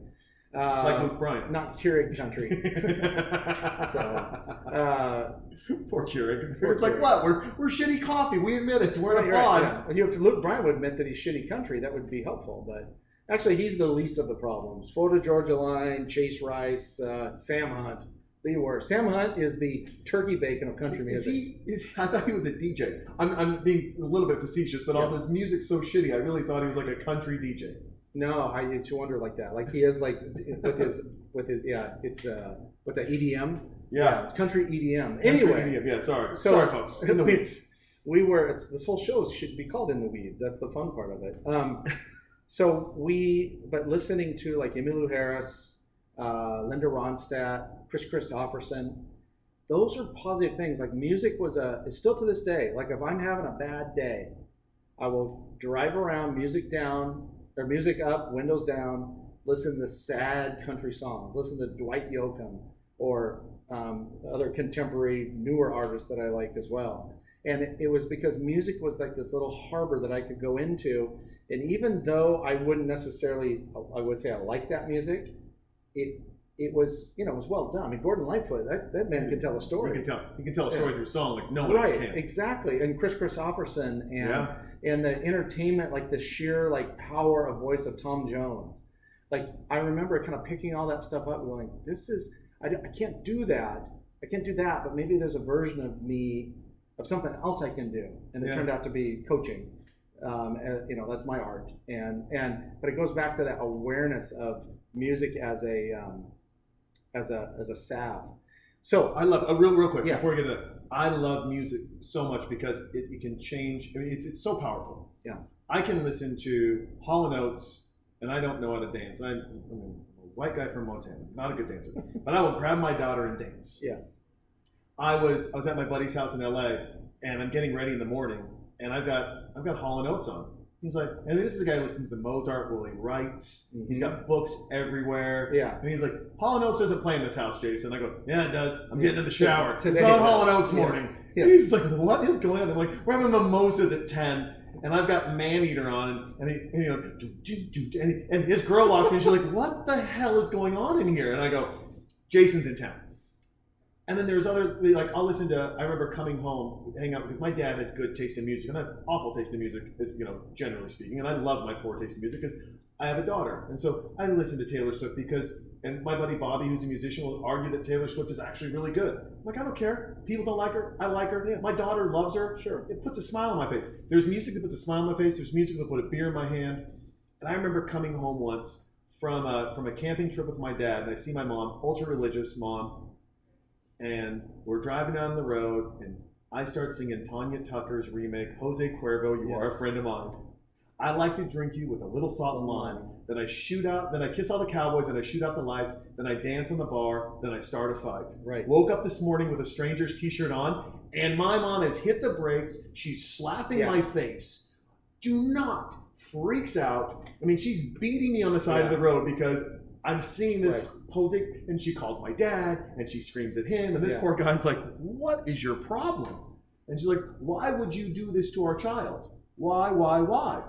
Uh, like Luke Bryan. not Keurig country. so, uh, Poor Keurig. Poor It's like, Keurig. what? We're, we're shitty coffee. We admit it. We're in a pod. right, yeah. And, you know, if Luke Bryan would admit that he's shitty country, that would be helpful. But actually, he's the least of the problems. Florida Georgia Line, Chase Rice, uh, Sam Hunt, the worst. Sam Hunt is the turkey bacon of country music. Is he? Is I thought he was a DJ. I'm, I'm being a little bit facetious, but also his music's so shitty. I really thought he was like a country DJ. No, I to wonder like that. Like he is like with his with his yeah. It's uh what's that EDM? Yeah. it's country EDM. Country Anyway, EDM. Yeah, sorry. So- sorry, folks. In the we- weeds. we were it's, this whole show should be called in the weeds that's the fun part of it um, so we but listening to like Emmylou Harris uh, Linda Ronstadt Kris Kristofferson those are positive things like music was a is still to this day like if I'm having a bad day I will drive around music down or music up windows down listen to sad country songs listen to Dwight Yoakam or um, other contemporary newer artists that I like as well and it, it was because music was like this little harbor that I could go into. And even though I wouldn't necessarily, I would say I like that music, it it was you know it was well done. I mean, Gordon Lightfoot, that, that man can tell a You story. can tell. You can tell a story through song like no one else right, can. exactly. And Kris Kristofferson and Yeah. and the entertainment, like the sheer like power of voice of Tom Jones. Like I remember kind of picking all that stuff up, going, "This is I, I can't do that. I can't do that." But maybe there's a version of me of something else I can do, and it Yeah. turned out to be coaching. Um, and, you know, that's my art, and and but it goes back to that awareness of music as a um, as a as a salve. So I love uh, real real quick Yeah. before we get to that. I love music so much because it, it can change. I mean, it's it's so powerful. Yeah. I can listen to Hall and Oates, and I don't know how to dance. I, I'm a white guy from Montana, not a good dancer, but I will grab my daughter and dance. yes, I was I was at my buddy's house in LA, and I'm getting ready in the morning, and I've got I've got Hall and Oates on. He's like, and this is a guy who listens to Mozart while he writes. Mm-hmm. He's got books everywhere. yeah. And he's like, Hall and Oates doesn't play in this house, Jason. I go, yeah, it does. I'm getting in the shower. Today it's on Hall and. Oates morning. Yeah. He's like, what is going on? I'm like, we're having mimosas at 10, and I've got Man-Eater on, and, he, and, you know, do, do, do, and, he- and his girl walks in, she's like, what the hell is going on in here? And I go, Jason's in town. And then there's other, like, I'll listen to, I remember coming home, hang out, because my dad had good taste in music, and I have awful taste in music, you know, generally speaking, and I love my poor taste in music because I have a daughter. And so I listen to Taylor Swift because, and my buddy Bobby, who's a musician, will argue that Taylor Swift is actually really good. I'm like, I don't care. People don't like her. I like her. My daughter loves her. Sure. It puts a smile on my face. There's music that puts a smile on my face. There's music that put a beer in my hand. And I remember coming home once from a, from a camping trip with my dad, and I see my mom, ultra religious mom, and we're driving down the road, and I start singing Tanya Tucker's remake, Jose Cuervo, You Are a Friend of Mine. I like to drink you with a little salt and lime. Then I shoot out, then I kiss all the cowboys, and I shoot out the lights. Then I dance on the bar. Then I start a fight. Right. Woke up this morning with a stranger's t-shirt on, and my mom has hit the brakes. She's slapping Yeah. my face. Do not freaks out. I mean, she's beating me on the side of the road because I'm seeing this Right. Posing, and she calls my dad, and she screams at him, and this Yeah. poor guy's like, "What is your problem?" And she's like, "Why would you do this to our child? Why, why, why?"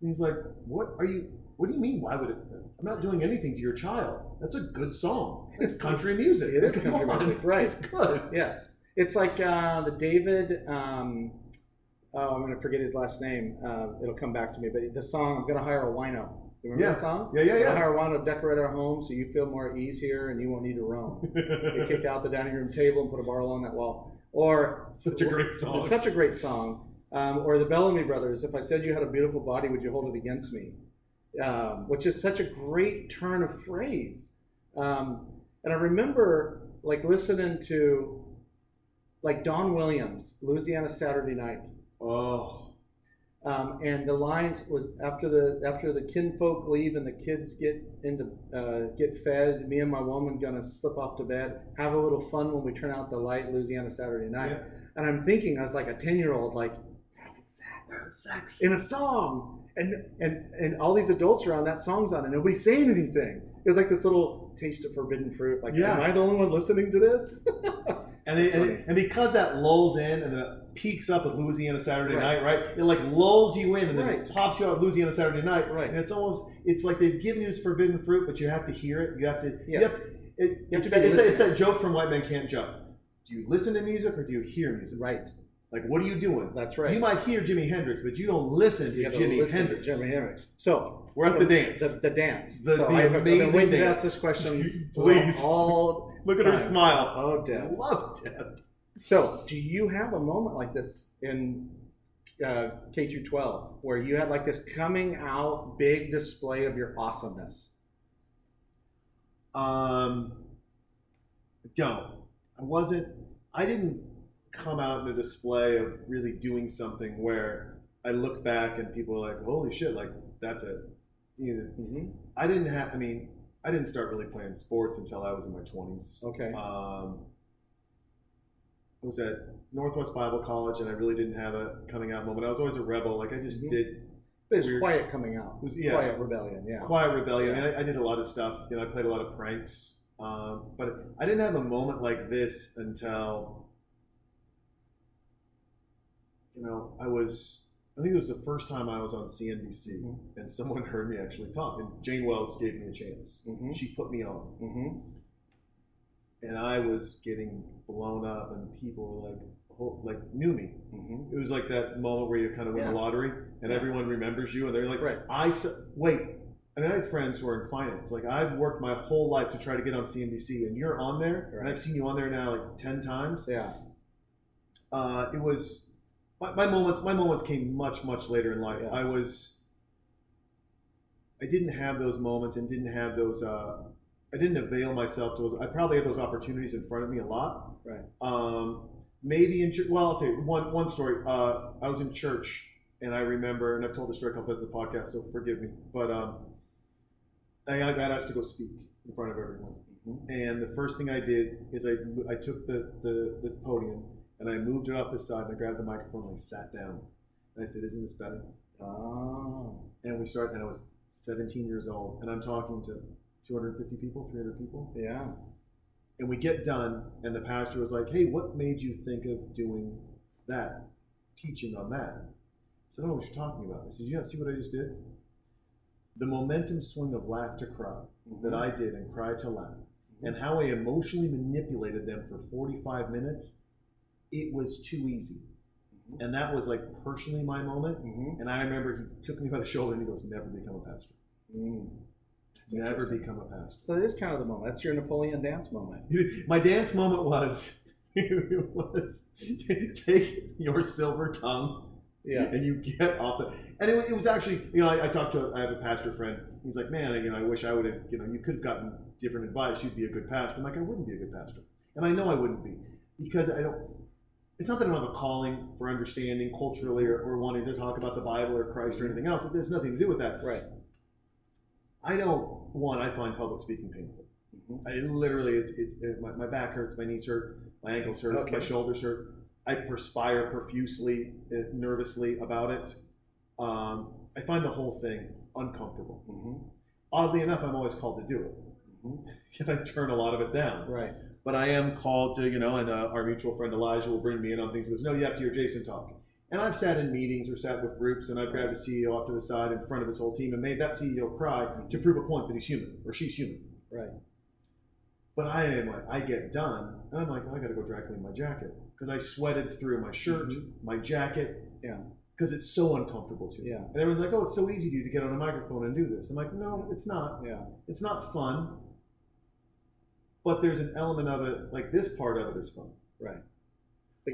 And he's like, "What are you? What do you mean? Why would it? I'm not doing anything to your child. That's a good song. It's country music. It is Come country on. music, right. It's good. Yes, it's like uh, the David. Um, oh, I'm going to forget his last name. Uh, it'll come back to me. But the song "I'm going to hire a wino." You remember Yeah. that song? Yeah, yeah, yeah. hire a wino to decorate our home so you feel more at ease here and you won't need to roam. you kick out the dining room table and put a bar along that wall. Or Such a great song. Such a great song. Um, or the Bellamy Brothers. If I said you had a beautiful body, would you hold it against me? Um, which is such a great turn of phrase. Um, and I remember like listening to like Don Williams, Louisiana Saturday Night. oh, Um, and the lines was after the after the kinfolk leave and the kids get into uh, get fed. Me and my woman gonna slip off to bed, have a little fun when we turn out the light. Louisiana Saturday night, Yeah. and I'm thinking I was like a ten year old, like having sex sex. in a song, and and and all these adults around that song's on, and nobody's saying anything. It was like this little taste of forbidden fruit. Like, Yeah. am I the only one listening to this? And, it, and, it- and because that lulls in and then it peaks up with Louisiana Saturday Right. Night, right? It like lulls you in and then Right. it pops you out with Louisiana Saturday Night. Right. And it's almost, it's like they've given you this forbidden fruit, but you have to hear it. You have to, you Yes. have, it, You have it's, to that, it's, that, it's that joke from White Men Can't Jump. Do you listen to music or do you hear music? right. Like, what are you doing? That's right. You might hear Jimi Hendrix, but you don't listen You to Jimi listen to Hendrix. Jimi Hendrix. So We're at the dance. The, the dance. The- so the I've, I've been amazing waiting to dance. ask this question. Please. All Look at her time. smile. Oh, Deb. Love Deb. So, do you have a moment like this in uh, K through 12 where you had like this coming out big display of your awesomeness? Um, don't. I wasn't. I didn't come out in a display of really doing something where I look back and people are like, "Holy shit!" Like that's it. You know, Mm-hmm. I didn't have. I mean, I didn't start really playing sports until I was in my twenties. Okay. Um, I was at Northwest Bible College, and I really didn't have a coming out moment. I was always a rebel. Like I just Mhm. did But it was weird- quiet coming out. It was- yeah. Quiet rebellion. Yeah. quiet rebellion. I mean, I, I did a lot of stuff. You know, I played a lot of pranks. Um, but I didn't have a moment like this until, you know, I was. I think it was the first time I was on CNBC, Mhm. and someone heard me actually talk. And Jane Wells gave me a chance. Mhm. She put me on, Mm-hmm. and I was getting blown up, and people were like, oh, like knew me. Mm-hmm. It was like that moment where you kind of win Yeah. the lottery, and Yeah. everyone remembers you, and they're like, Right. I s- wait. I mean, I have friends who are in finance. Like, I've worked my whole life to try to get on CNBC, and you're on there, and I've seen you on there now like ten times. Yeah. Uh, it was my, my moments. My moments came much, much later in life. Yeah. I was. I didn't have those moments, and didn't have those. Uh, I didn't avail myself to those. I probably had those opportunities in front of me a lot. Right. Um, maybe in church. Well, I'll tell you one one story. Uh, I was in church, and I remember, and I've told this story a couple times in the podcast, so forgive me. But um, I got asked to go speak in front of everyone, Mm-hmm. and the first thing I did is I I took the the, the podium and I moved it off the side, and I grabbed the microphone and I sat down, and I said, "Isn't this better?" Oh. And we started, and I was 17 years old, and I'm talking to 250 people, 300 people. Yeah. And we get done, and the pastor was like, Hey, what made you think of doing that, teaching on that? I said, I don't know what you're talking about. I said, You not see what I just did? The momentum swing of laugh to cry that mm-hmm. I did and cry to laugh, and mm-hmm. how I emotionally manipulated them for 45 minutes, it was too easy. And that was like personally my moment. Mm-hmm. And I remember he took me by the shoulder and he goes, Never become a pastor. Mm. Never become a pastor. So that is kind of the moment. That's your Napoleon dance moment. My dance moment was it was take your silver tongue Yes. and you get off the and it, it was actually you know I, I talked to I have a pastor friend he's like man you know I wish I would have you know you could have gotten different advice you'd be a good pastor I'm like I wouldn't be a good pastor and I know I wouldn't be because I don't it's not that I don't have a calling for understanding culturally or, or wanting to talk about the Bible or Christ or anything else it has nothing to do with that right. I don't one I find public speaking painful Mhm. I literally, it's, it's it, my, my back hurts, my knees hurt, my ankles hurt, Okay. my shoulders hurt. I perspire profusely, uh, nervously about it. Um, I find the whole thing uncomfortable. Mhm. Oddly enough, I'm always called to do it. Mhm. And I turn a lot of it down. Right. But I am called to, you know, and uh, our mutual friend Elijah will bring me in on things. He goes, No, you have to hear Jason talk. And I've sat in meetings or sat with groups, and I've grabbed a CEO off to the side in front of his whole team and made that CEO cry to prove a point that he's human or she's human. Right. But I am like, I get done, and I'm like, I got to go dry clean my jacket because I sweated through my shirt, Mhm. my jacket, Yeah. because it's so uncomfortable to me. Yeah. And everyone's like, oh, it's so easy to you to get on a microphone and do this. I'm like, no, it's not. Yeah. It's not fun. But there's an element of it, like this part of it is fun. Right.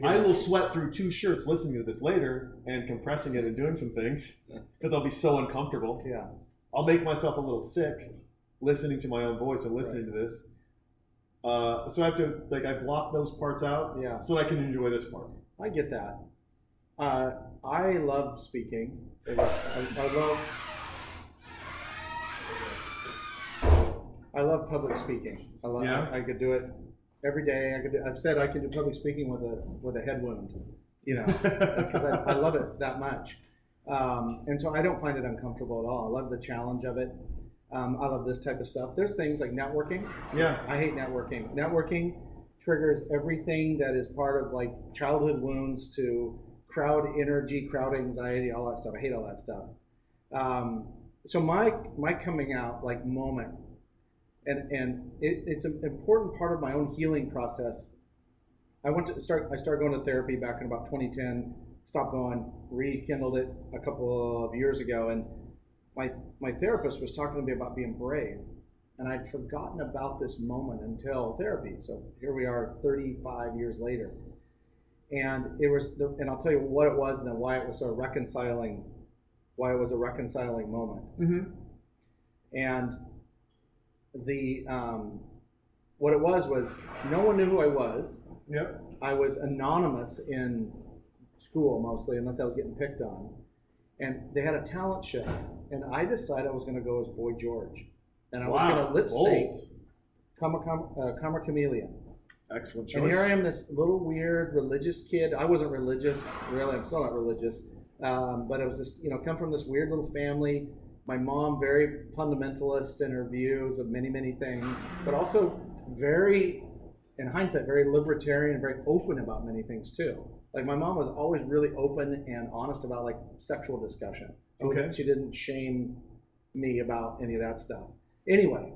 I will sweat through two shirts listening to this later and compressing it and doing some things because I'll be so uncomfortable. Yeah. I'll make myself a little sick listening to my own voice and listening to this. Uh, so I have to like I block those parts out Yeah. so that I can enjoy this part. I get that. Uh, I love speaking. I, I love. I love public speaking. I love. Yeah? I, could do it every day. I could. Do, I've said I can do public speaking with a with a head wound. You know, because I, I love it that much. Um, and so I don't find it uncomfortable at all. I love the challenge of it. Um, I love this type of stuff. There's things like networking. yeah, I hate networking. Networking triggers everything that is part of like childhood wounds to crowd energy, crowd anxiety, all that stuff. I hate all that stuff. Um, so my my coming out like moment, and and it, it's an important part of my own healing process. I went to start. I started going to therapy back in about 2010. Stopped going, rekindled it a couple of years ago, and my my therapist was talking to me about being brave and I'd forgotten about this moment until therapy. So here we are 35 years later. and it was, the, and I'll tell you what it was, and then why it was so reconciling, why it was a reconciling moment. Mm-hmm. And the um, what it was was no one knew who I was. Yep. I was anonymous in school mostly, unless I was getting picked on. And they had a talent show, and I decided I was going to go as Boy George, and I was going to lip sync. "Come Come uh, Karma Chameleon." Excellent choice. And here I am, this little weird religious kid. I wasn't religious, really. I'm still not religious, um, but it was this, you know, come from this weird little family. My mom, very fundamentalist in her views of many, many things, but also very, in hindsight, very libertarian and very open about many things too. Like my mom was always really open and honest about like sexual discussion. She Okay. She didn't shame me about any of that stuff. Anyway,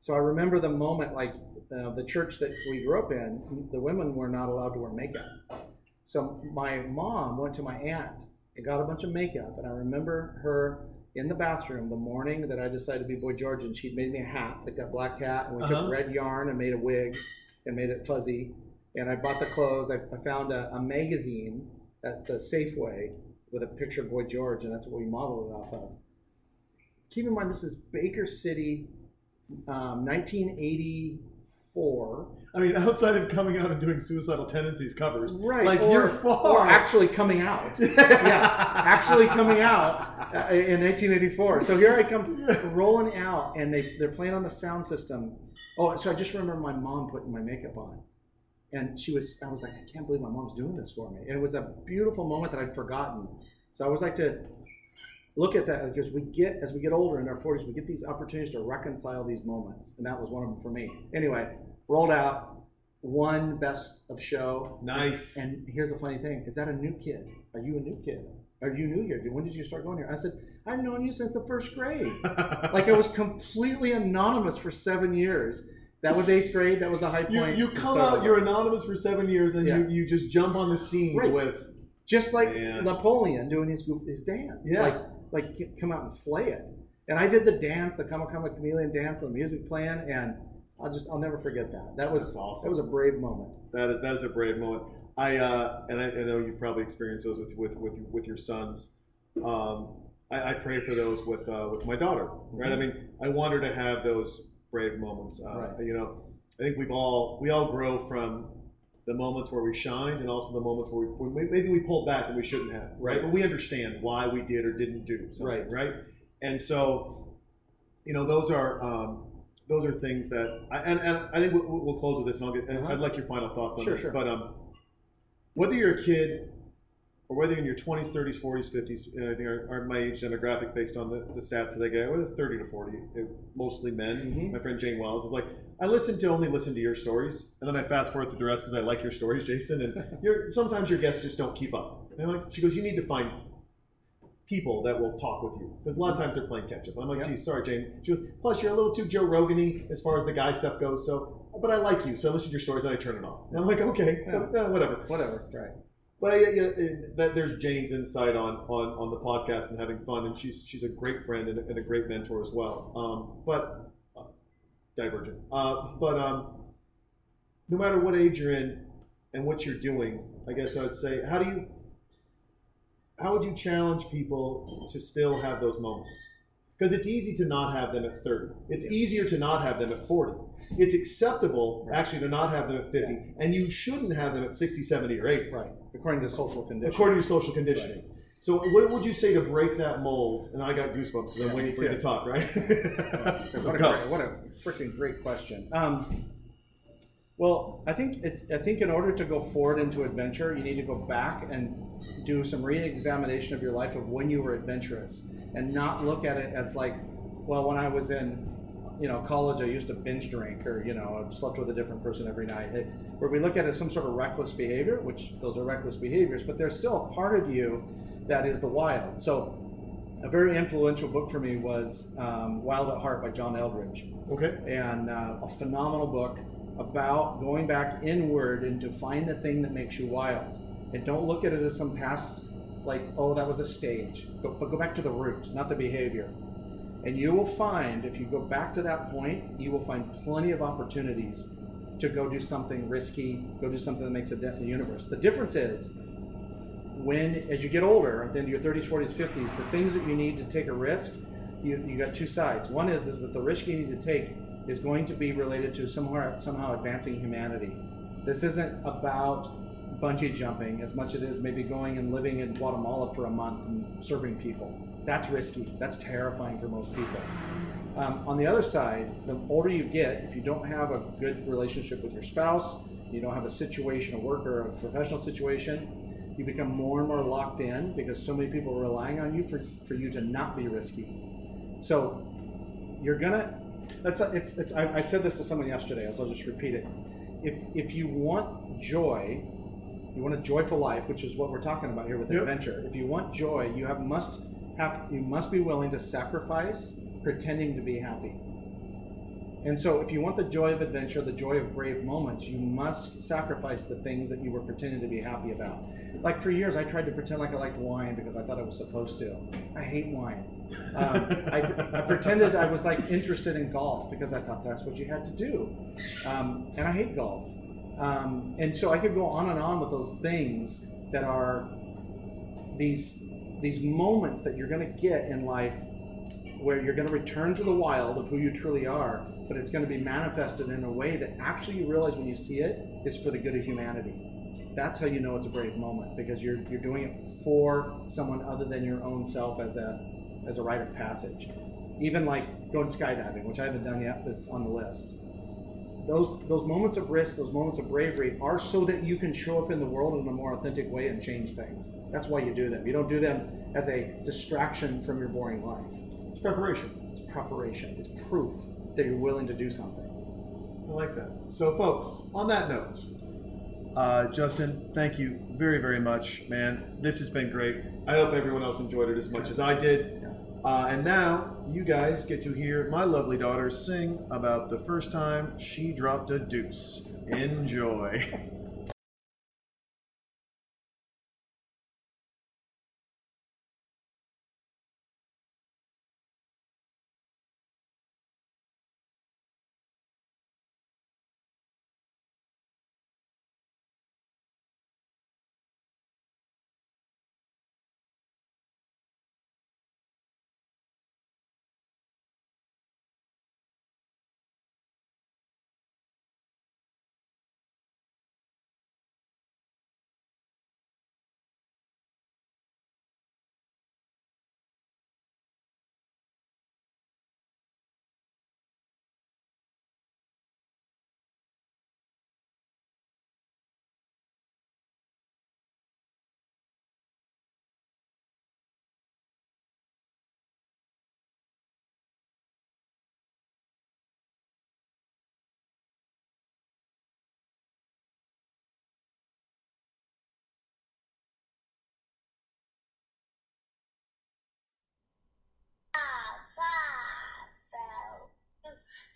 so I remember the moment, like uh, the church that we grew up in, the women were not allowed to wear makeup. So my mom went to my aunt and got a bunch of makeup, and I remember her in the bathroom the morning that I decided to be Boy George, and she'd made me a hat, like that black hat, and we Uh-huh. took red yarn and made a wig and made it fuzzy. And I bought the clothes. I, I found a, a magazine at the Safeway with a picture of Boy George, and that's what we modeled it off of. Keep in mind, this is Baker City, um, 1984. I mean, outside of coming out and doing suicidal tendencies covers, Right. Like or, you're far. actually coming out. yeah, actually coming out uh, in 1984. So here I come rolling out, and they they're playing on the sound system. Oh, so I just remember my mom putting my makeup on, and she was. I was like, I can't believe my mom's doing this for me, and it was a beautiful moment that I'd forgotten. So I always like to look at that because we get as we get older in our 40s, we get these opportunities to reconcile these moments, and that was one of them for me. Anyway, rolled out. Won best of show, Nice. and here's the funny thing: is that a new kid? Are you a new kid? Are you new here? When did you start going here? I said, I've known you since the first grade. like I was completely anonymous for seven years. That was eighth grade. That was the high point. you to come out, with. you're anonymous for seven years, and Yeah. you, you just jump on the scene Right. with just like. Napoleon doing his his dance. Yeah. Like like come out and slay it. And I did the dance, the Karma Karma Chameleon dance, the music plan, and I'll just I'll never forget that. That was That's awesome. That was a brave moment. that. Is, that is a brave moment. I uh, and I, I know you've probably experienced those with with with, with your sons. Um, I, I pray for those with uh, with my daughter. Right. I mean, I want her to have those brave moments. Uh, Right. You know, I think we've all we all grow from the moments where we shined and also the moments where we, maybe we pulled back and we shouldn't have. Right. But we understand why we did or didn't do something. Right. Right. And so, you know, those are. Um, those are things that, I, and, and I think we'll, we'll close with this, and I'll get, and Uh-huh. I'd like your final thoughts on Sure, this. sure. But um, whether you're a kid or whether you're in your 20s, 30s, 40s, 50s, and I think are, are my age demographic based on the, the stats that I get, whether 30 to 40, it- mostly men. Mhm. My friend Jane Wells is like, I listen to only listen to your stories, and then I fast forward through the rest because I like your stories, Jason. And you're, sometimes your guests just don't keep up. And I'm like, she goes, you need to find people that will talk with you because a lot of times they're playing catch up. I'm like, Yeah. geez, sorry, Jane. She goes, plus you're a little too Joe Rogan-y as far as the guy stuff goes. So, but I like you, so I listen to your stories and I turn it off. And I'm like, okay, Yeah. uh, whatever. Whatever. Right. But I, yeah, it- that there's Jane's insight on, on on the podcast and having fun, and she's she's a great friend and a, and a great mentor as well. Um, but uh, divergent. Uh, but um, no matter what age you're in and what you're doing, I guess I would say, how do you how would you challenge people to still have those moments? Because it's easy to not have them at 30. It's easier to not have them at 40. It's acceptable Right. actually to not have them at 50, and you shouldn't have them at 60, 70, or 80 Right. According to social conditioning. according to social conditioning. So, what would you say to break that mold? And I got goosebumps because Yeah, I'm waiting for you to talk, right? Yeah. So So what, a great, what a freaking great question. Um, well, I think it's. I think in order to go forward into adventure, you need to go back and do some re-examination of your life of when you were adventurous, and not look at it as like, well, when I was in, you know, college, I used to binge drink, or you know, I slept with a different person every night. It, where we look at it as some sort of reckless behavior, which those are reckless behaviors, but there's still a part of you that is the wild. So a very influential book for me was um, Wild at Heart by John Eldredge, okay. and uh, a phenomenal book about going back inward and to find the thing that makes you wild. And don't look at it as some past, like, oh, that was a stage. Go, but go back to the root, not the behavior. And you will find, if you go back to that point, you will find plenty of opportunities to go do something risky, go do something that makes a dent in the universe. The difference is when, as you get older, at the end of your 30s, 40s, 50s, the things that you need to take a risk, you, you got two sides. One is, is that the risk you need to take is going to be related to somewhere, somehow advancing humanity. This isn't about bungee jumping as much as it is maybe going and living in Guatemala for a month and serving people. That's risky. That's terrifying for most people. Um, on the other side, the older you get, if you don't have a good relationship with your spouse, you don't have a situation, a work or a professional situation, you become more and more locked in because so many people are relying on you for, for you to not be risky. So you're gonna. That's it's. it's I, I said this to someone yesterday, so I'll just repeat it. If if you want joy, you want a joyful life, which is what we're talking about here with Yep. adventure. If you want joy, you have must have you must be willing to sacrifice pretending to be happy. And so, if you want the joy of adventure, the joy of brave moments, you must sacrifice the things that you were pretending to be happy about. Like for years, I tried to pretend like I liked wine because I thought I was supposed to. I hate wine. Um, I, I pretended I was like interested in golf because I thought that's what you had to do. Um, and I hate golf. Um, and so I could go on and on with those things that are these these moments that you're going to get in life where you're going to return to the wild of who you truly are, but it's going to be manifested in a way that actually you realize when you see it is for the good of humanity. That's how you know it's a brave moment because you're you're doing it for someone other than your own self as a as a rite of passage. Even like going skydiving, which I haven't done yet, but it's on the list. Those those moments of risk, those moments of bravery are so that you can show up in the world in a more authentic way and change things. That's why you do them. You don't do them as a distraction from your boring life. It's preparation. It's preparation. It's proof that you're willing to do something. I like that. So, folks, on that note, uh, Justin, thank you very, very much, man. This has been great. I hope everyone else enjoyed it as much as I did. Uh, and now you guys get to hear my lovely daughter sing about the first time she dropped a deuce. Enjoy.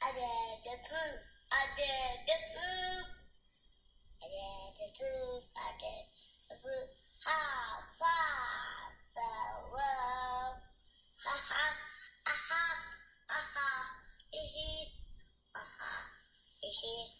I did the poop. I did the poop. I did the poop. I did the poop. How far the world. Ha ha. Aha. Aha. Hee hee. Aha. Hee hee.